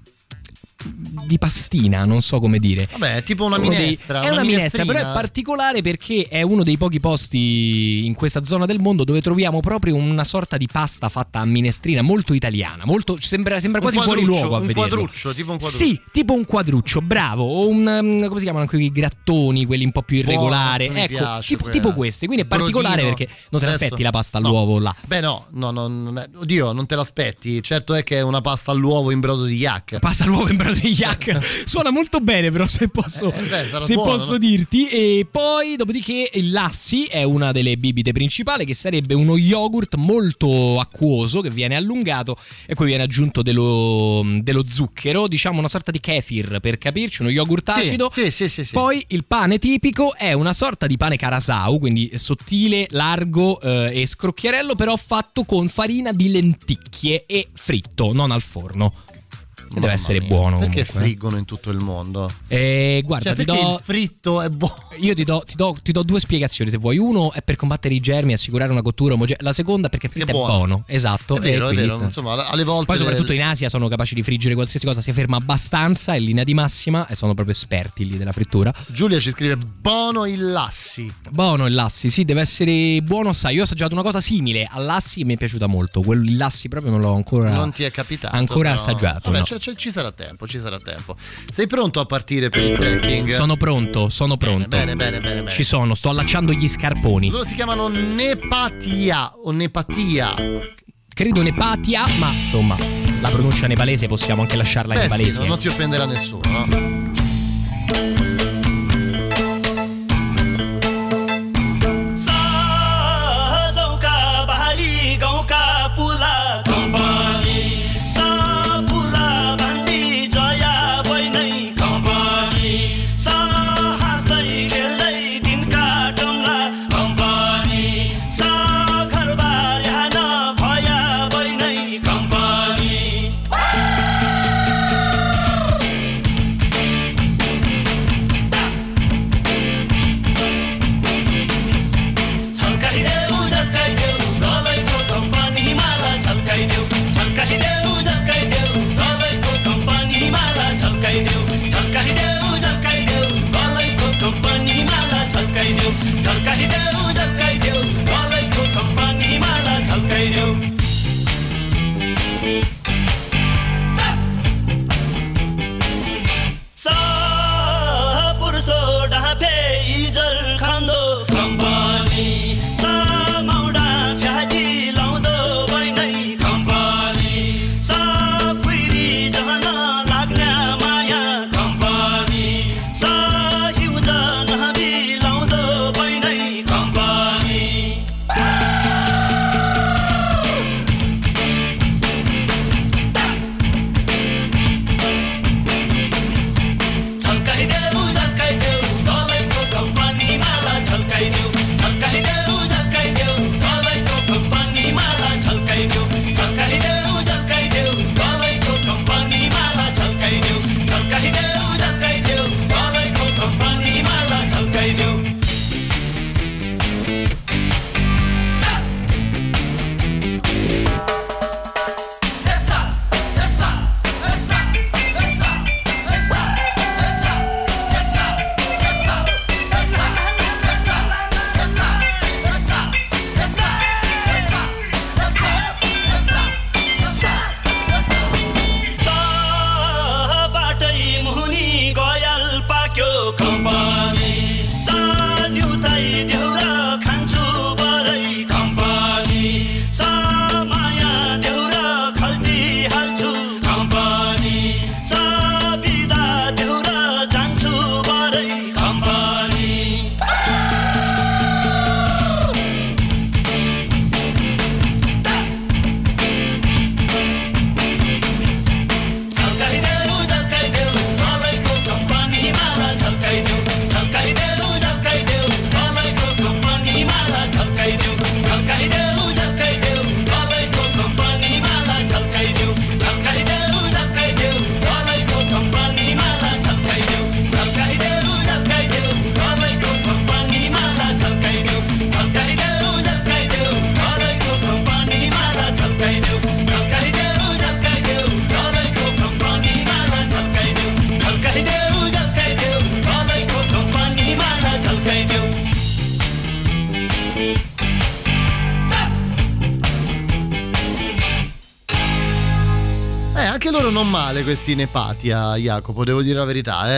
di pastina, non so come dire. Vabbè, è tipo una Uno dei- minestra. è una, minestra, minestrina. però è particolare perché è uno dei pochi posti in questa zona del mondo dove troviamo proprio una sorta di pasta fatta a minestrina molto italiana, molto sembra, sembra quasi fuori luogo a un vederlo. quadruccio, tipo un quadruccio. Sì, tipo un quadruccio, bravo, o un um, come si chiamano quei grattoni, quelli un po' più irregolari, ecco, piace tipo, tipo queste, quindi è particolare Brodino. perché non te l'aspetti la pasta no. all'uovo là. Beh, no, no, no, oddio, non te l'aspetti. Certo è che è una pasta all'uovo in brodo di yak. Pasta all'uovo in brodo di yak. Suona molto bene, però, se posso, Eh, beh, se buono, posso no? dirti. E poi, dopodiché, il lassi è una delle bibite principali, che sarebbe uno yogurt molto acquoso che viene allungato e poi viene aggiunto dello, dello zucchero, diciamo una sorta di kefir per capirci, uno yogurt acido. sì, sì, sì. Poi il pane tipico è una sorta di pane carasau, quindi sottile, largo eh, e scrocchiarello, però fatto con farina di lenticchie e fritto, non al forno. Deve Mamma essere mia, buono. Perché comunque. friggono in tutto il mondo? Eh, guarda, Cioè, ti perché do, il fritto è buono? io ti do, ti, do, ti do due spiegazioni se vuoi. Uno è per combattere i germi e assicurare una cottura omogenea. La seconda perché il fritto è buono. buono. Esatto. È vero, e è vero. Insomma, alle volte. Poi soprattutto in Asia sono capaci di friggere qualsiasi cosa, si ferma abbastanza in linea di massima e sono proprio esperti lì della frittura. Giulia ci scrive: Bono il lassi. Buono il lassi, sì, deve essere buono, sai. Io ho assaggiato una cosa simile al lassi e mi è piaciuta molto. Quello, il lassi proprio non l'ho ancora Non ti è capitato. ancora però. assaggiato. Vabbè, no. c'è- ci sarà tempo, ci sarà tempo. Sei pronto a partire per il trekking? Sono pronto, sono pronto. Bene, bene, bene, bene. Ci sono, sto allacciando gli scarponi. Loro si chiamano Nepatia o Nepatia. Credo Nepatia, ma insomma, la pronuncia nepalese possiamo anche lasciarla in Beh, sì, nepalese. non, non si offenderà nessuno, no? Anche loro non male questi Nepatia, Jacopo, devo dire la verità.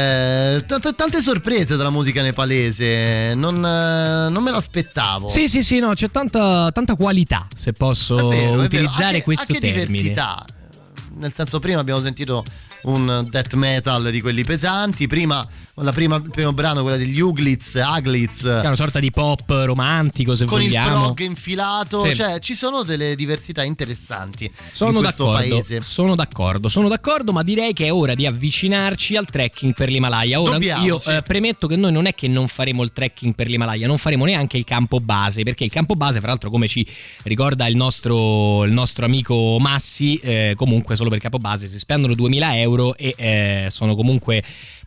Eh, tante, tante sorprese dalla musica nepalese, non, eh, non me l'aspettavo. Sì, sì, sì, no, c'è tanta, tanta qualità, se posso è vero. utilizzare Anche- questo anche termine. diversità. Nel senso, prima abbiamo sentito un death metal di quelli pesanti. Prima, la prima, il primo brano, quella degli Uglitz, Aglitz. Che è una sorta di pop romantico, se con vogliamo. il prog infilato, Sì. cioè ci sono delle diversità interessanti Sono in questo paese. sono d'accordo, sono d'accordo, ma direi che è ora di avvicinarci al trekking per l'Himalaya. Ora Dobbiamo, io sì. eh, premetto che noi non è che non faremo il trekking per l'Himalaya, non faremo neanche il campo base, perché il campo base, fra l'altro, come ci ricorda il nostro, il nostro amico Massi, eh, comunque solo per il campo base si spendono 2000 euro e eh, sono comunque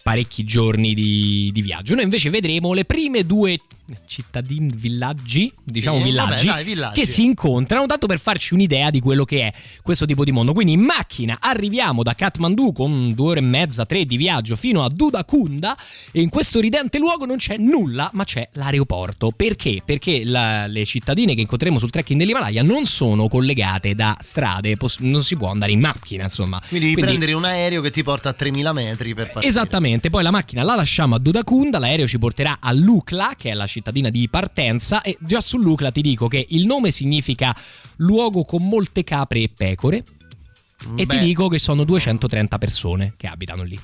parecchi giorni di, di viaggio. Noi invece vedremo le prime due cittadini, villaggi, diciamo Sì, villaggi, vabbè, dai, villaggi. che si incontrano, tanto per farci un'idea di quello che è questo tipo di mondo. Quindi in macchina arriviamo da Kathmandu con due ore e mezza, tre di viaggio fino a Dudakunda e in questo ridente luogo non c'è nulla, ma c'è l'aeroporto. Perché? Perché la- le cittadine che incontreremo sul trekking dell'Himalaya non sono collegate da strade, pos- non si può andare in macchina, insomma. Quindi devi prendere un aereo che ti porta a 3000 metri per partire. Esattamente, poi la macchina la lasciamo a Dudakunda, l'aereo ci porterà a Lukla, che è la cittadina di partenza, e già su Lukla ti dico che il nome significa luogo con molte capre e pecore, e Beh. ti dico che sono 230 persone che abitano lì.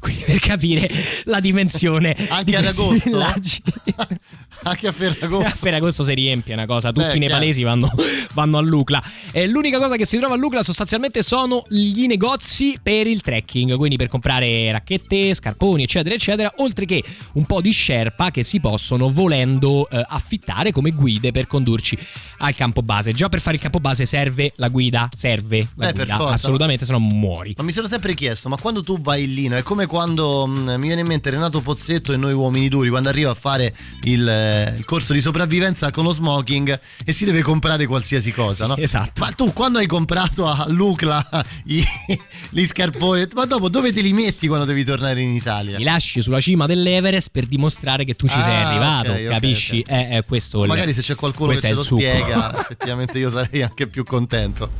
Quindi per capire la dimensione Anche di ad agosto? Anche a Ferragosto. A Ferragosto si riempie una cosa, tutti Beh, i nepalesi vanno, vanno a Lucla. E l'unica cosa che si trova a Lucla sostanzialmente sono gli negozi per il trekking, quindi per comprare racchette, scarponi, eccetera, eccetera, oltre che un po' di sherpa che si possono volendo eh, affittare come guide per condurci al campo base. Già per fare il campo base serve la guida, serve la Eh, per guida, assolutamente, se no muori. Ma mi sono sempre chiesto, ma quando tu vai lì, no? è come quando mh, mi viene in mente Renato Pozzetto e noi uomini duri, quando arriva a fare il, eh, il corso di sopravvivenza con lo smoking e si deve comprare qualsiasi cosa, no? Esatto. Ma tu quando hai comprato a Lucla i- gli scarponi, ma dopo dove te li metti quando devi tornare in Italia? Li lasci sulla cima dell'Everest per dimostrare che tu ci sei Ah, arrivato, ok, ok, capisci? ok. Eh, eh, questo il- Magari se c'è qualcuno che ce lo succo. spiega, effettivamente io sarei anche più contento.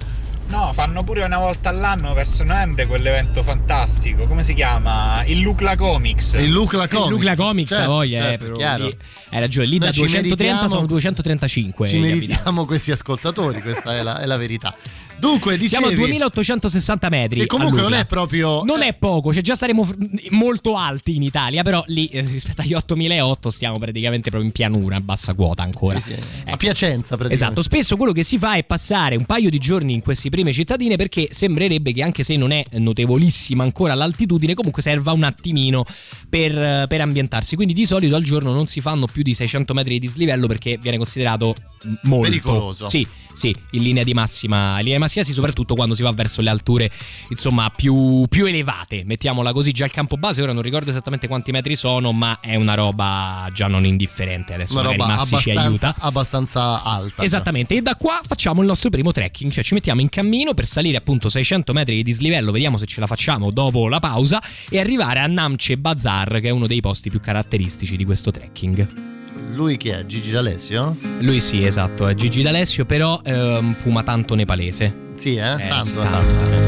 No, fanno pure una volta all'anno verso novembre quell'evento fantastico. Come si chiama? Il Lucla Comics. Il Lucla Comics. Il Lucla Comics, Certo, voglia, eh, certo, però chiaro. lì- hai ragione, lì Noi da ci 230 meritiamo- sono 235. Ci meritiamo questi ascoltatori, questa è la, è la verità. Dunque, dicevi, Siamo a 2860 metri. Che comunque non è proprio- Non è poco, cioè già saremo molto alti in Italia, però lì eh, rispetto agli 8008 stiamo praticamente proprio in pianura, a bassa quota ancora. Sì, sì, a Piacenza praticamente. Esatto, spesso quello che si fa è passare un paio di giorni in queste prime cittadine perché sembrerebbe che anche se non è notevolissima ancora l'altitudine, comunque serva un attimino per, eh, per ambientarsi. Quindi di solito al giorno non si fanno più di 600 metri di dislivello perché viene considerato molto Pericoloso. Sì, sì, in linea di massima, in linea di massima sì, soprattutto quando si va verso le alture insomma più, più elevate, mettiamola così, già il campo base ora non ricordo esattamente quanti metri sono, ma è una roba già non indifferente, adesso Una magari roba Massi ci aiuta. abbastanza alta. Esattamente, e da qua facciamo il nostro primo trekking, cioè ci mettiamo in cammino per salire appunto 600 metri di dislivello, vediamo se ce la facciamo dopo la pausa e arrivare a Namche Bazar, che è uno dei posti più caratteristici di questo trekking. Lui chi è? Gigi D'Alessio? Lui sì, esatto, è Gigi D'Alessio, però ehm, fuma tanto nepalese. Sì, eh? Eh, tanto, sì, eh. tanto.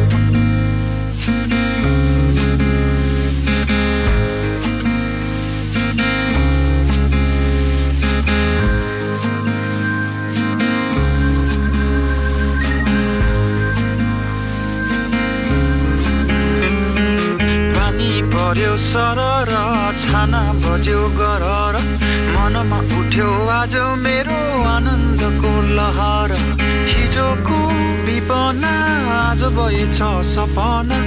पर्यो सरर छाना बज्यो गरर मनमा उठ्यो आज मेरो आनन्दको लहर। हिजोको विपना आज भएछ सपना।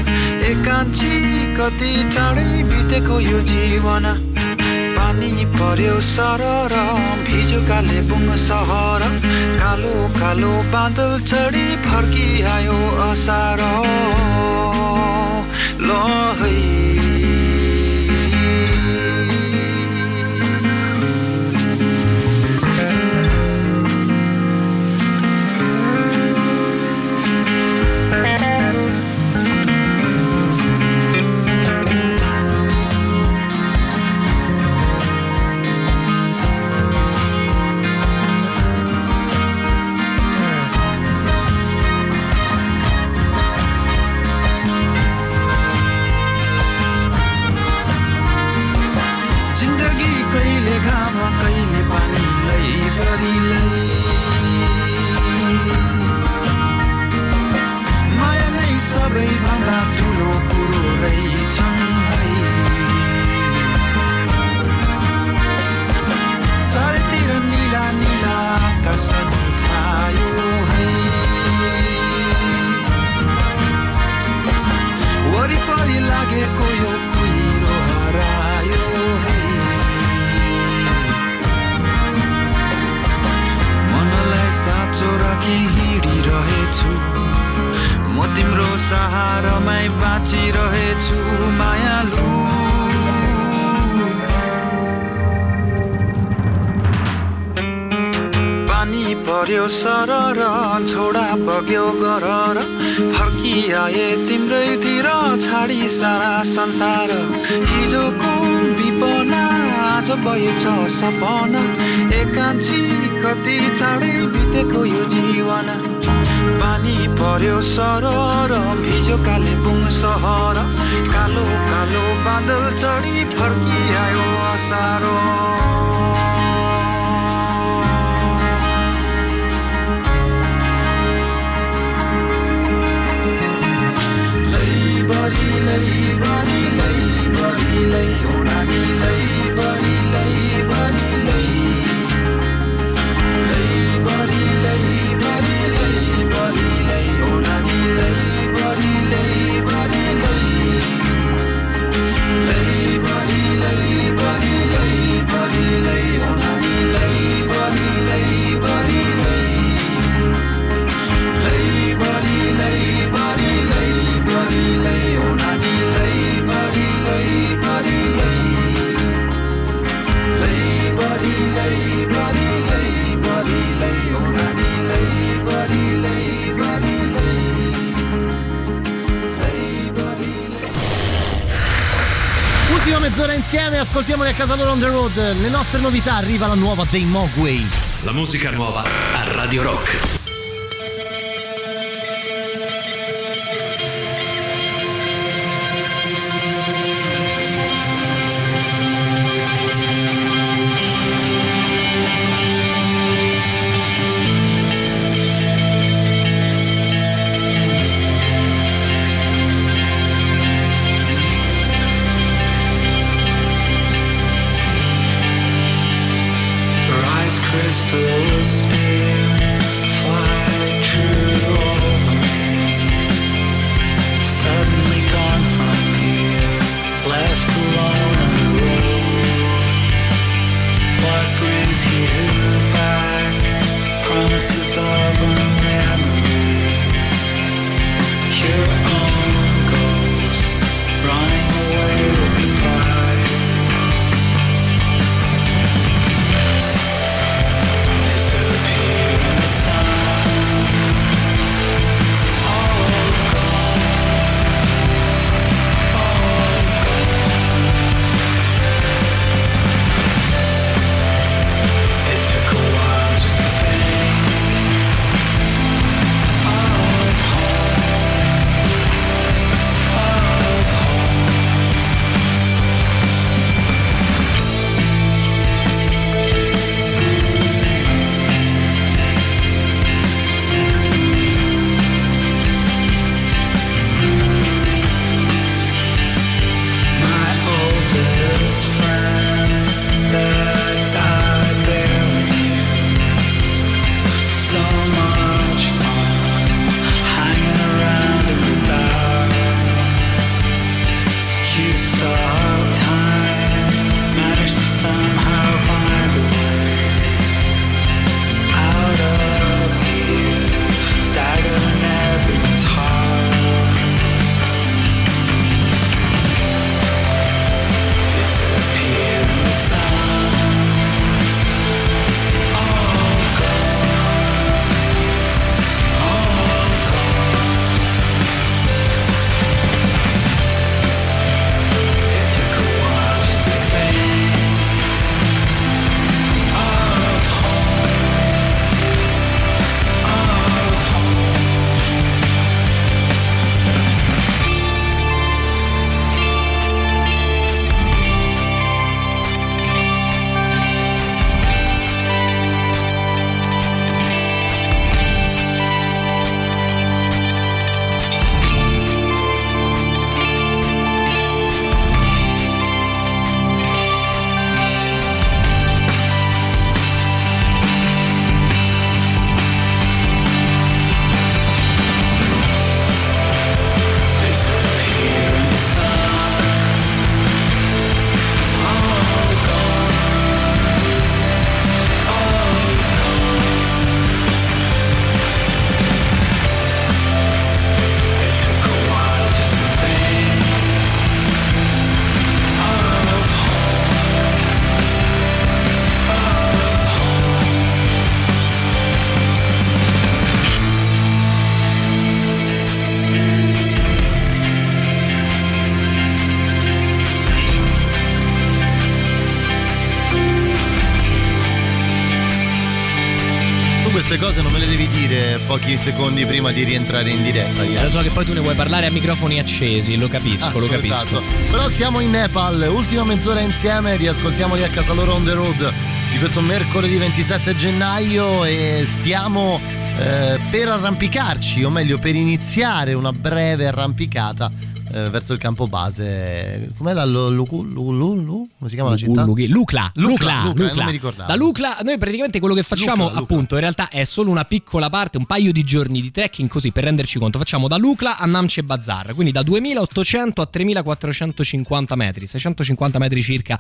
एकान्छी कति टाढै बितेको यो जीवन। पानी पर्यो सरर भिजो कालेबुङ सहर। कालो कालो बादल चढी फर्किआयो असार। 身擦油 है वरिपरि लागेको यो कुहिरो हरायो है मनलाई साँचो राखी हिँडिरहेछु। म तिम्रो सहारामै बाँचिरहेछु मायालु। पानी पर्यो सरर छोडा बग्यो गरर फर्किआए तिम्रैतिर छाडी सारा संसार। हिजोको विपना आज भएछ सपना। एकान्छी कति चाँडै बितेको यो जीवन। पानी पर्यो सरर भिजो कालेबुङ सहर। कालो कालो बादल चढी फर्किआयो असारो। परिलै परिलै परिलै हो नानीलाई परिलै परिलै mezz'ora insieme, ascoltiamoli a casa loro on the road. Le nostre novità arriva la nuova dei Mogwai. La musica nuova a Radio Rock. Pochi secondi prima di rientrare in diretta. Eh, Lo so che poi tu ne vuoi parlare a microfoni accesi, lo capisco, lo Ah, capisco. esatto. Però siamo in Nepal, ultima mezz'ora insieme, riascoltiamoli a casa loro on the road di questo mercoledì 27 gennaio e stiamo eh, per arrampicarci, o meglio per iniziare una breve arrampicata eh, verso il campo base. Com'è la Lu- Lu- Lu- Lu- Lu- come si chiama la città? Lucla, Lucla, Lucla, Lucla, Lucla, eh, non mi ricordavo. Da Lucla, noi praticamente quello che facciamo, Lucla, Lucla. appunto, in realtà è solo una piccola parte, un paio di giorni di trekking, così per renderci conto. Facciamo da Lucla a Namche Bazar, quindi da 2800 a 3450 metri, 650 metri circa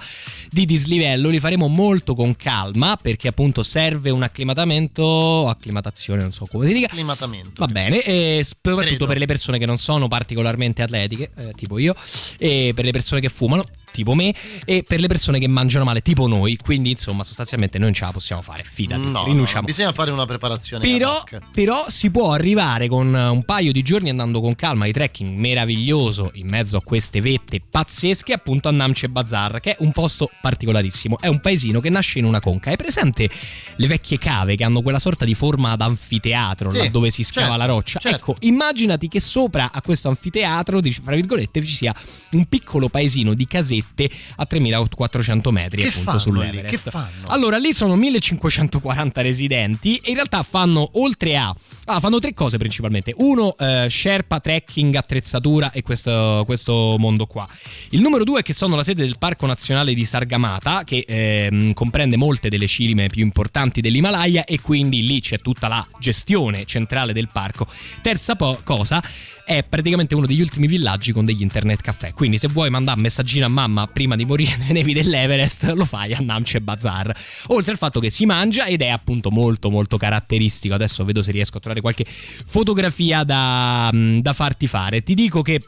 di dislivello. Li faremo molto con calma perché appunto serve un acclimatamento, acclimatazione, non so come si dica. Acclimatamento. Va bene, e soprattutto Credo. per le persone che non sono particolarmente atletiche, eh, tipo io, e per le persone che fumano, tipo me, e per le persone che mangiano male, tipo noi. Quindi, insomma, sostanzialmente noi non ce la possiamo fare. Fidati, No, no, no, rinunciamo. bisogna fare una preparazione. Però, però si può arrivare con un paio di giorni andando con calma di trekking meraviglioso in mezzo a queste vette pazzesche appunto a Namche Bazar che è un posto particolarissimo è un paesino che nasce in una conca è presente le vecchie cave che hanno quella sorta di forma d'anfiteatro Sì, là dove si scava certo, la roccia certo. ecco immaginati che sopra a questo anfiteatro fra virgolette ci sia un piccolo paesino di casette a 3400 metri Che appunto sull'Everest lì? Che fanno? allora, lì sono 1540 residenti e in realtà fanno oltre a. Ah, fanno tre cose principalmente. Uno, eh, Sherpa, trekking, attrezzatura e questo, questo mondo qua. Il numero due è che sono la sede del Parco Nazionale di Sargamata, che ehm, comprende molte delle cime più importanti dell'Himalaya e quindi lì c'è tutta la gestione centrale del parco. Terza po- cosa è praticamente uno degli ultimi villaggi con degli internet caffè. Quindi, se vuoi mandare un messaggino a mamma prima di morire nelle nevi dell'Everest, lo fai a Namche Bazar. Oltre al fatto che si mangia ed è appunto molto, molto caratteristico. Adesso vedo se riesco a trovare qualche fotografia da, da farti fare. Ti dico che.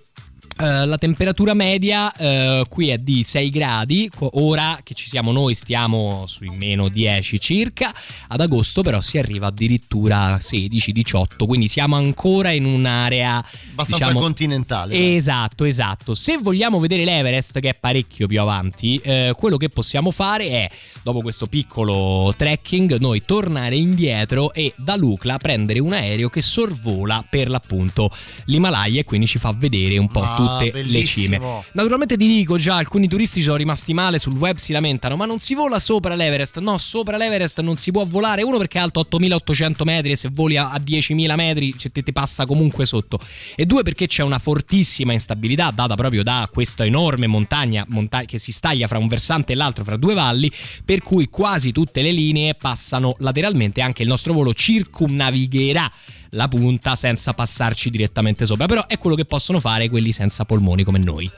Eh, la temperatura media eh, qui è di 6 gradi, ora che ci siamo noi stiamo sui meno 10 circa, ad agosto però si arriva addirittura a 16-18, quindi siamo ancora in un'area Abbastanza diciamo, continentale. dai. Esatto, esatto. Se vogliamo vedere l'Everest, che è parecchio più avanti, eh, quello che possiamo fare è, dopo questo piccolo trekking, noi tornare indietro e da Lucla prendere un aereo che sorvola per l'appunto l'Himalaya e quindi ci fa vedere un po' Ah, tutte le bellissimo. cime. Naturalmente ti dico già, alcuni turisti sono rimasti male, sul web si lamentano, ma non si vola sopra l'Everest. No, sopra l'Everest non si può volare. Uno perché è alto 8800 metri e se voli a a 10.000 metri cioè, ti, ti passa comunque sotto. E due perché c'è una fortissima instabilità data proprio da questa enorme montagna, monta- che si staglia fra un versante e l'altro, fra due valli, per cui quasi tutte le linee passano lateralmente. Anche il nostro volo circumnavigherà la punta senza passarci direttamente sopra. Però è quello che possono fare quelli senza polmoni come noi.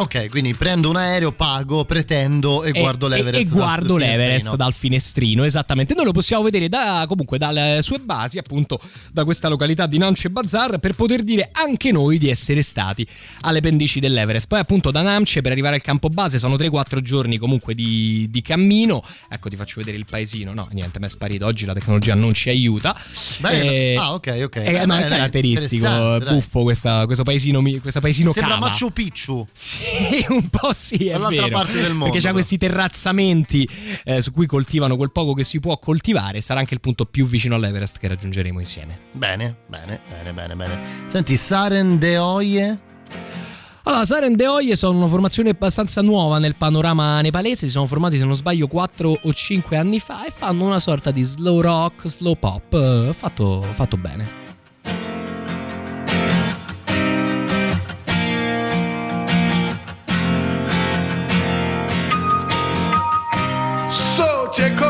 Ok, quindi prendo un aereo, pago, pretendo e, guardo l'Everest. E, dal guardo l'Everest finestrino. dal finestrino, esattamente. Noi lo possiamo vedere da, comunque dalle sue basi, appunto, da questa località di Namche Bazar, per poter dire anche noi di essere stati alle pendici dell'Everest. Poi, appunto, da Namche per arrivare al campo base sono 3-4 giorni comunque di, di cammino. Ecco, ti faccio vedere il paesino. No, niente, mi è sparito. Oggi la tecnologia non ci aiuta. Bello. Eh, Ah, ok, ok. eh, Beh, dai, è caratteristico, dai. buffo questa- questo paesino, questa paesino Sembra cava. Machu Picchu. Sì, un po' sì, è Dall'altra vero. parte del mondo, Perché c'ha questi terrazzamenti eh, su cui coltivano quel poco che si può coltivare. Sarà anche il punto più vicino all'Everest che raggiungeremo insieme. Bene, bene, bene, bene, bene. Senti, Saren de Oye. Allora, Saren de Oye sono una formazione abbastanza nuova nel panorama nepalese. Si sono formati, se non sbaglio, 4 o 5 anni fa e fanno una sorta di slow rock, slow pop. eh, Fatto, fatto bene. Checo.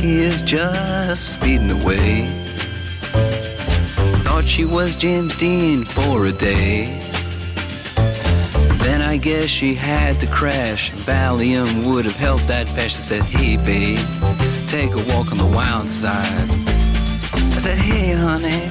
Jackie is just speeding away. Thought she was James Dean for a day. Then I guess she had to crash. Valium would have helped that. I said, Hey, babe, take a walk on the wild side. I said, Hey, honey,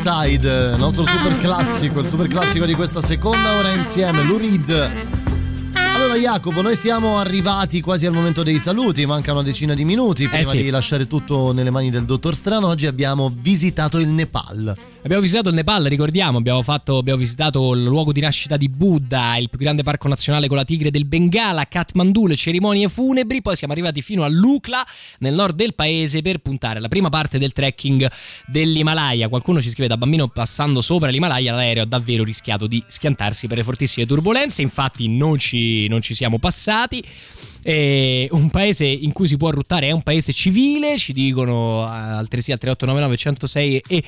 on the Wild Side, il nostro super classico, il super classico di questa seconda ora insieme, Lou Reed. Allora Jacopo, noi siamo arrivati quasi al momento dei saluti, manca una decina di minuti prima sì. di lasciare tutto nelle mani del dottor Strano. Oggi abbiamo visitato il Nepal. Abbiamo visitato il Nepal, ricordiamo, abbiamo, fatto, abbiamo visitato il luogo di nascita di Buddha, il più grande parco nazionale con la tigre del Bengala, Kathmandu, le cerimonie funebri, poi siamo arrivati fino a Lukla, nel nord del paese, per puntare alla prima parte del trekking dell'Himalaya. Qualcuno ci scrive da bambino passando sopra l'Himalaya, l'aereo ha davvero rischiato di schiantarsi per le fortissime turbulenze, infatti non ci, non ci siamo passati. E un paese in cui si può ruttare è un paese civile, ci dicono altresì al 3899 106 e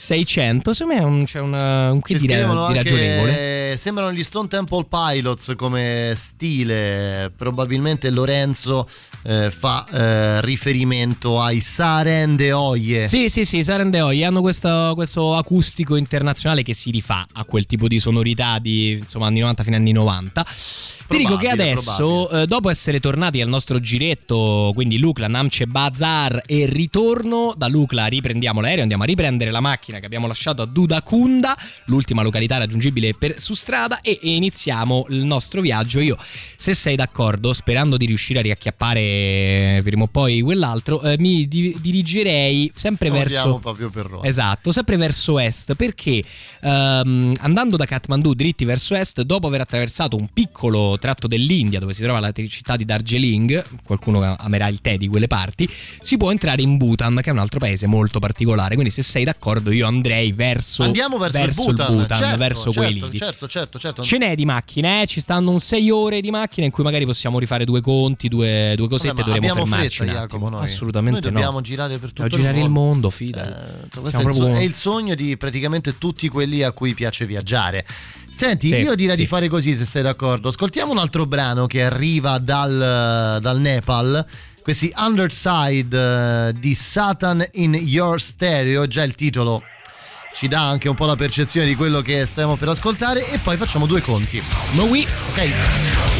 600, secondo me un- c'è un dire scrivono di anche- ragionevole. sembrano gli Stone Temple Pilots come stile. Probabilmente Lorenzo eh, fa eh, riferimento ai Saren de Oie. Sì, sì, sì, Sarende Oye hanno questo, questo acustico internazionale che si rifà a quel tipo di sonorità di insomma anni 90 fino agli anni 90. Ti dico che Probabile, adesso, eh, dopo essere tornati al nostro giretto, quindi Lucla, Namce Bazar e ritorno, da Lucla riprendiamo l'aereo, andiamo a riprendere la macchina che abbiamo lasciato a Dudakunda, l'ultima località raggiungibile per, su strada, e, e iniziamo il nostro viaggio. Io, se sei d'accordo, sperando di riuscire a riacchiappare eh, prima o poi quell'altro, eh, mi di- dirigerei sempre verso... proprio per Roma. Esatto, sempre verso est, perché ehm, andando da Kathmandu dritti verso est, dopo aver attraversato un piccolo tratto dell'India dove si trova la città di Darjeeling, qualcuno amerà il tè di quelle parti, si può entrare in Bhutan, che è un altro paese molto particolare. Quindi, se sei d'accordo, io andrei verso, Andiamo verso, il Bhutan, certo, verso certo, quei lidi. certo, certo, certo. Ce n'è di macchine, eh? ci stanno un 6 ore di macchina in cui magari possiamo rifare due conti, due, due cosette, Vabbè, ma dovremo fermarci fretta, un Jacopo, noi. Assolutamente Noi dobbiamo no. girare per tutto il girare il mondo. mondo, fida. Questo è il, so- è il sogno di praticamente tutti quelli a cui piace viaggiare. Senti, Sì, io direi sì. di fare così se sei d'accordo. Ascoltiamo un altro brano che arriva dal, dal Nepal. Questi Underside eh, di Satan in Your Stereo, già il titolo ci dà anche un po' la percezione di quello che stiamo per ascoltare e poi facciamo due conti. Ma oui. Ok.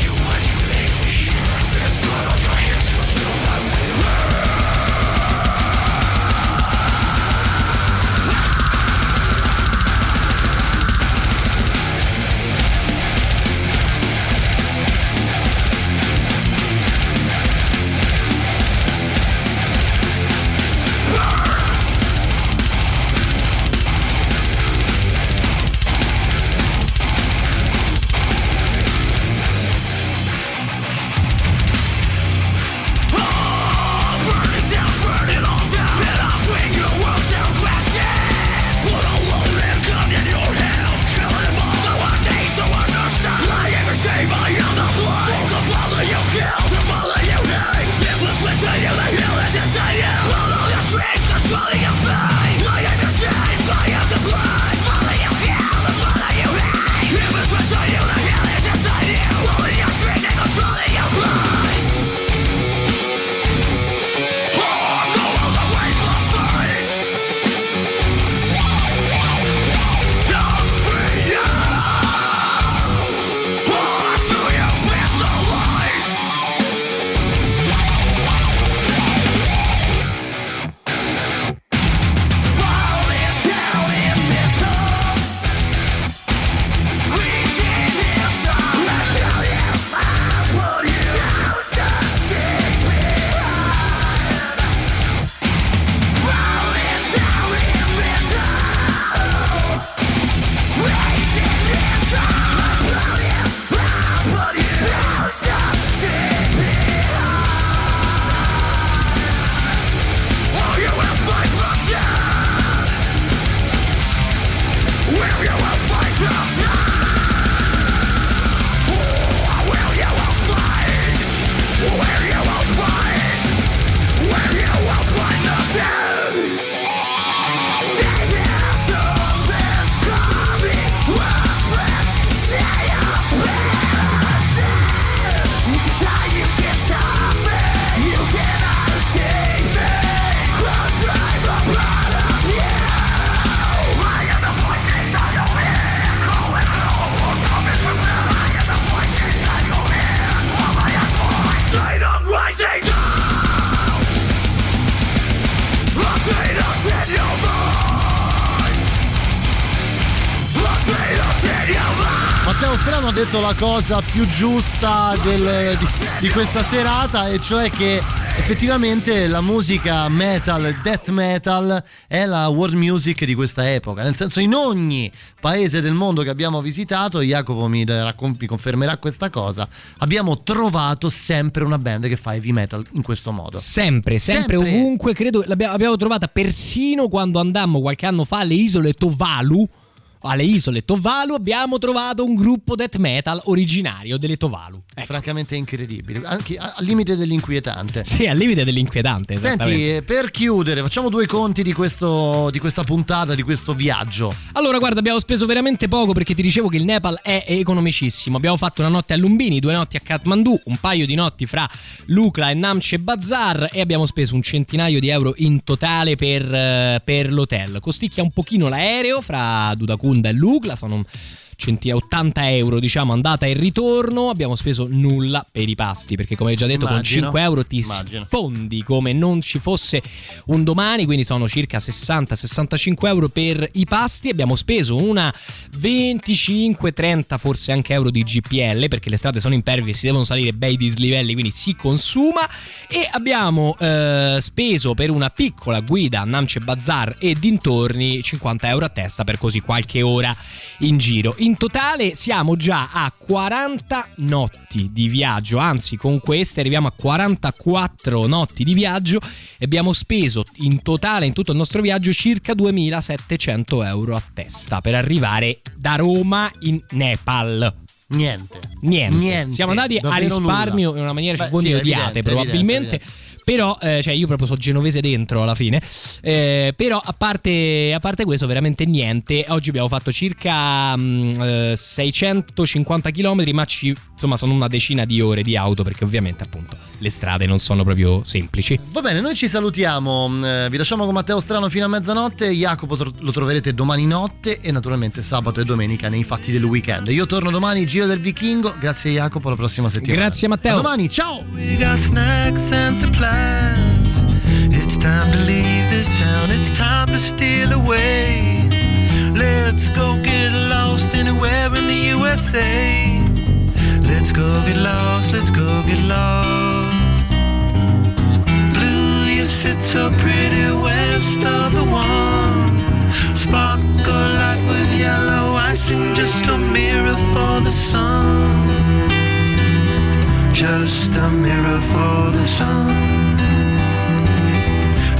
Detto la cosa più giusta del- di, di questa serata e cioè che effettivamente la musica metal, death metal è la world music di questa epoca, nel senso in ogni paese del mondo che abbiamo visitato, Jacopo mi, raccon- mi confermerà questa cosa, abbiamo trovato sempre una band che fa heavy metal in questo modo. Sempre, sempre, ovunque, credo l'abbiamo abbiamo trovata persino quando andammo qualche anno fa alle isole Tovalu. Alle isole Tovalu abbiamo trovato un gruppo death metal originario delle Tovalu. Ecco. Francamente incredibile, anche al limite dell'inquietante. Sì, al limite dell'inquietante. Senti, eh, per chiudere, facciamo due conti di, questo, di questa puntata, di questo viaggio. Allora, guarda, abbiamo speso veramente poco perché ti dicevo che il Nepal è economicissimo. Abbiamo fatto una notte a Lumbini, due notti a Kathmandu, un paio di notti fra Lukla e Namche Bazar e abbiamo speso un centinaio di euro in totale per, eh, per l'hotel. Costicchia un pochino l'aereo fra Dudakunda e Lukla, sono centinaia 80 euro diciamo andata e ritorno abbiamo speso nulla per i pasti perché come hai già detto Immagino. con 5 euro ti Immagino. fondi come non ci fosse un domani quindi sono circa 60-65 euro per i pasti abbiamo speso una 25-30 forse anche euro di GPL perché le strade sono impervie e si devono salire bei dislivelli quindi si consuma e abbiamo eh, speso per una piccola guida a Namche Bazar e dintorni 50 euro a testa per così qualche ora in giro in totale siamo già a 40 notti di viaggio anzi con queste arriviamo a 44 notti di viaggio e abbiamo speso in totale in tutto il nostro viaggio circa 2700 euro a testa per arrivare da Roma in Nepal Niente. Niente. Niente, Siamo andati a risparmio nulla. in una maniera Beh, ci voi sì, odiate evidente, probabilmente. evidente, Però, eh, cioè, io proprio sono genovese dentro alla fine. Eh, però, a parte, a parte questo, veramente niente. Oggi abbiamo fatto circa eh, 650 km, ma ci, insomma, sono una decina di ore di auto perché, ovviamente, appunto, le strade non sono proprio semplici. Va bene, noi ci salutiamo. mm, eh, Vi lasciamo con Matteo Strano fino a mezzanotte. Jacopo lo troverete domani notte e naturalmente sabato e domenica nei fatti del weekend. Io torno domani, Giro del Vichingo. Grazie Jacopo, alla prossima settimana. Grazie, Matteo. A domani, ciao! Supplies. It's time to leave this town. It's time to steal away. Let's go get lost anywhere in the USA. Let's go get lost. Let's go get lost. Blue, you sit so pretty west of the one. Sparkle like with yellow icing, just a mirror for the sun. Just a mirror for the sun.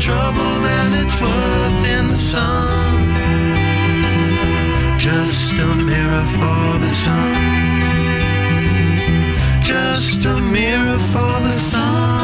Trouble than it's worth in the sun. Just a mirror for the sun. Just a mirror for the sun.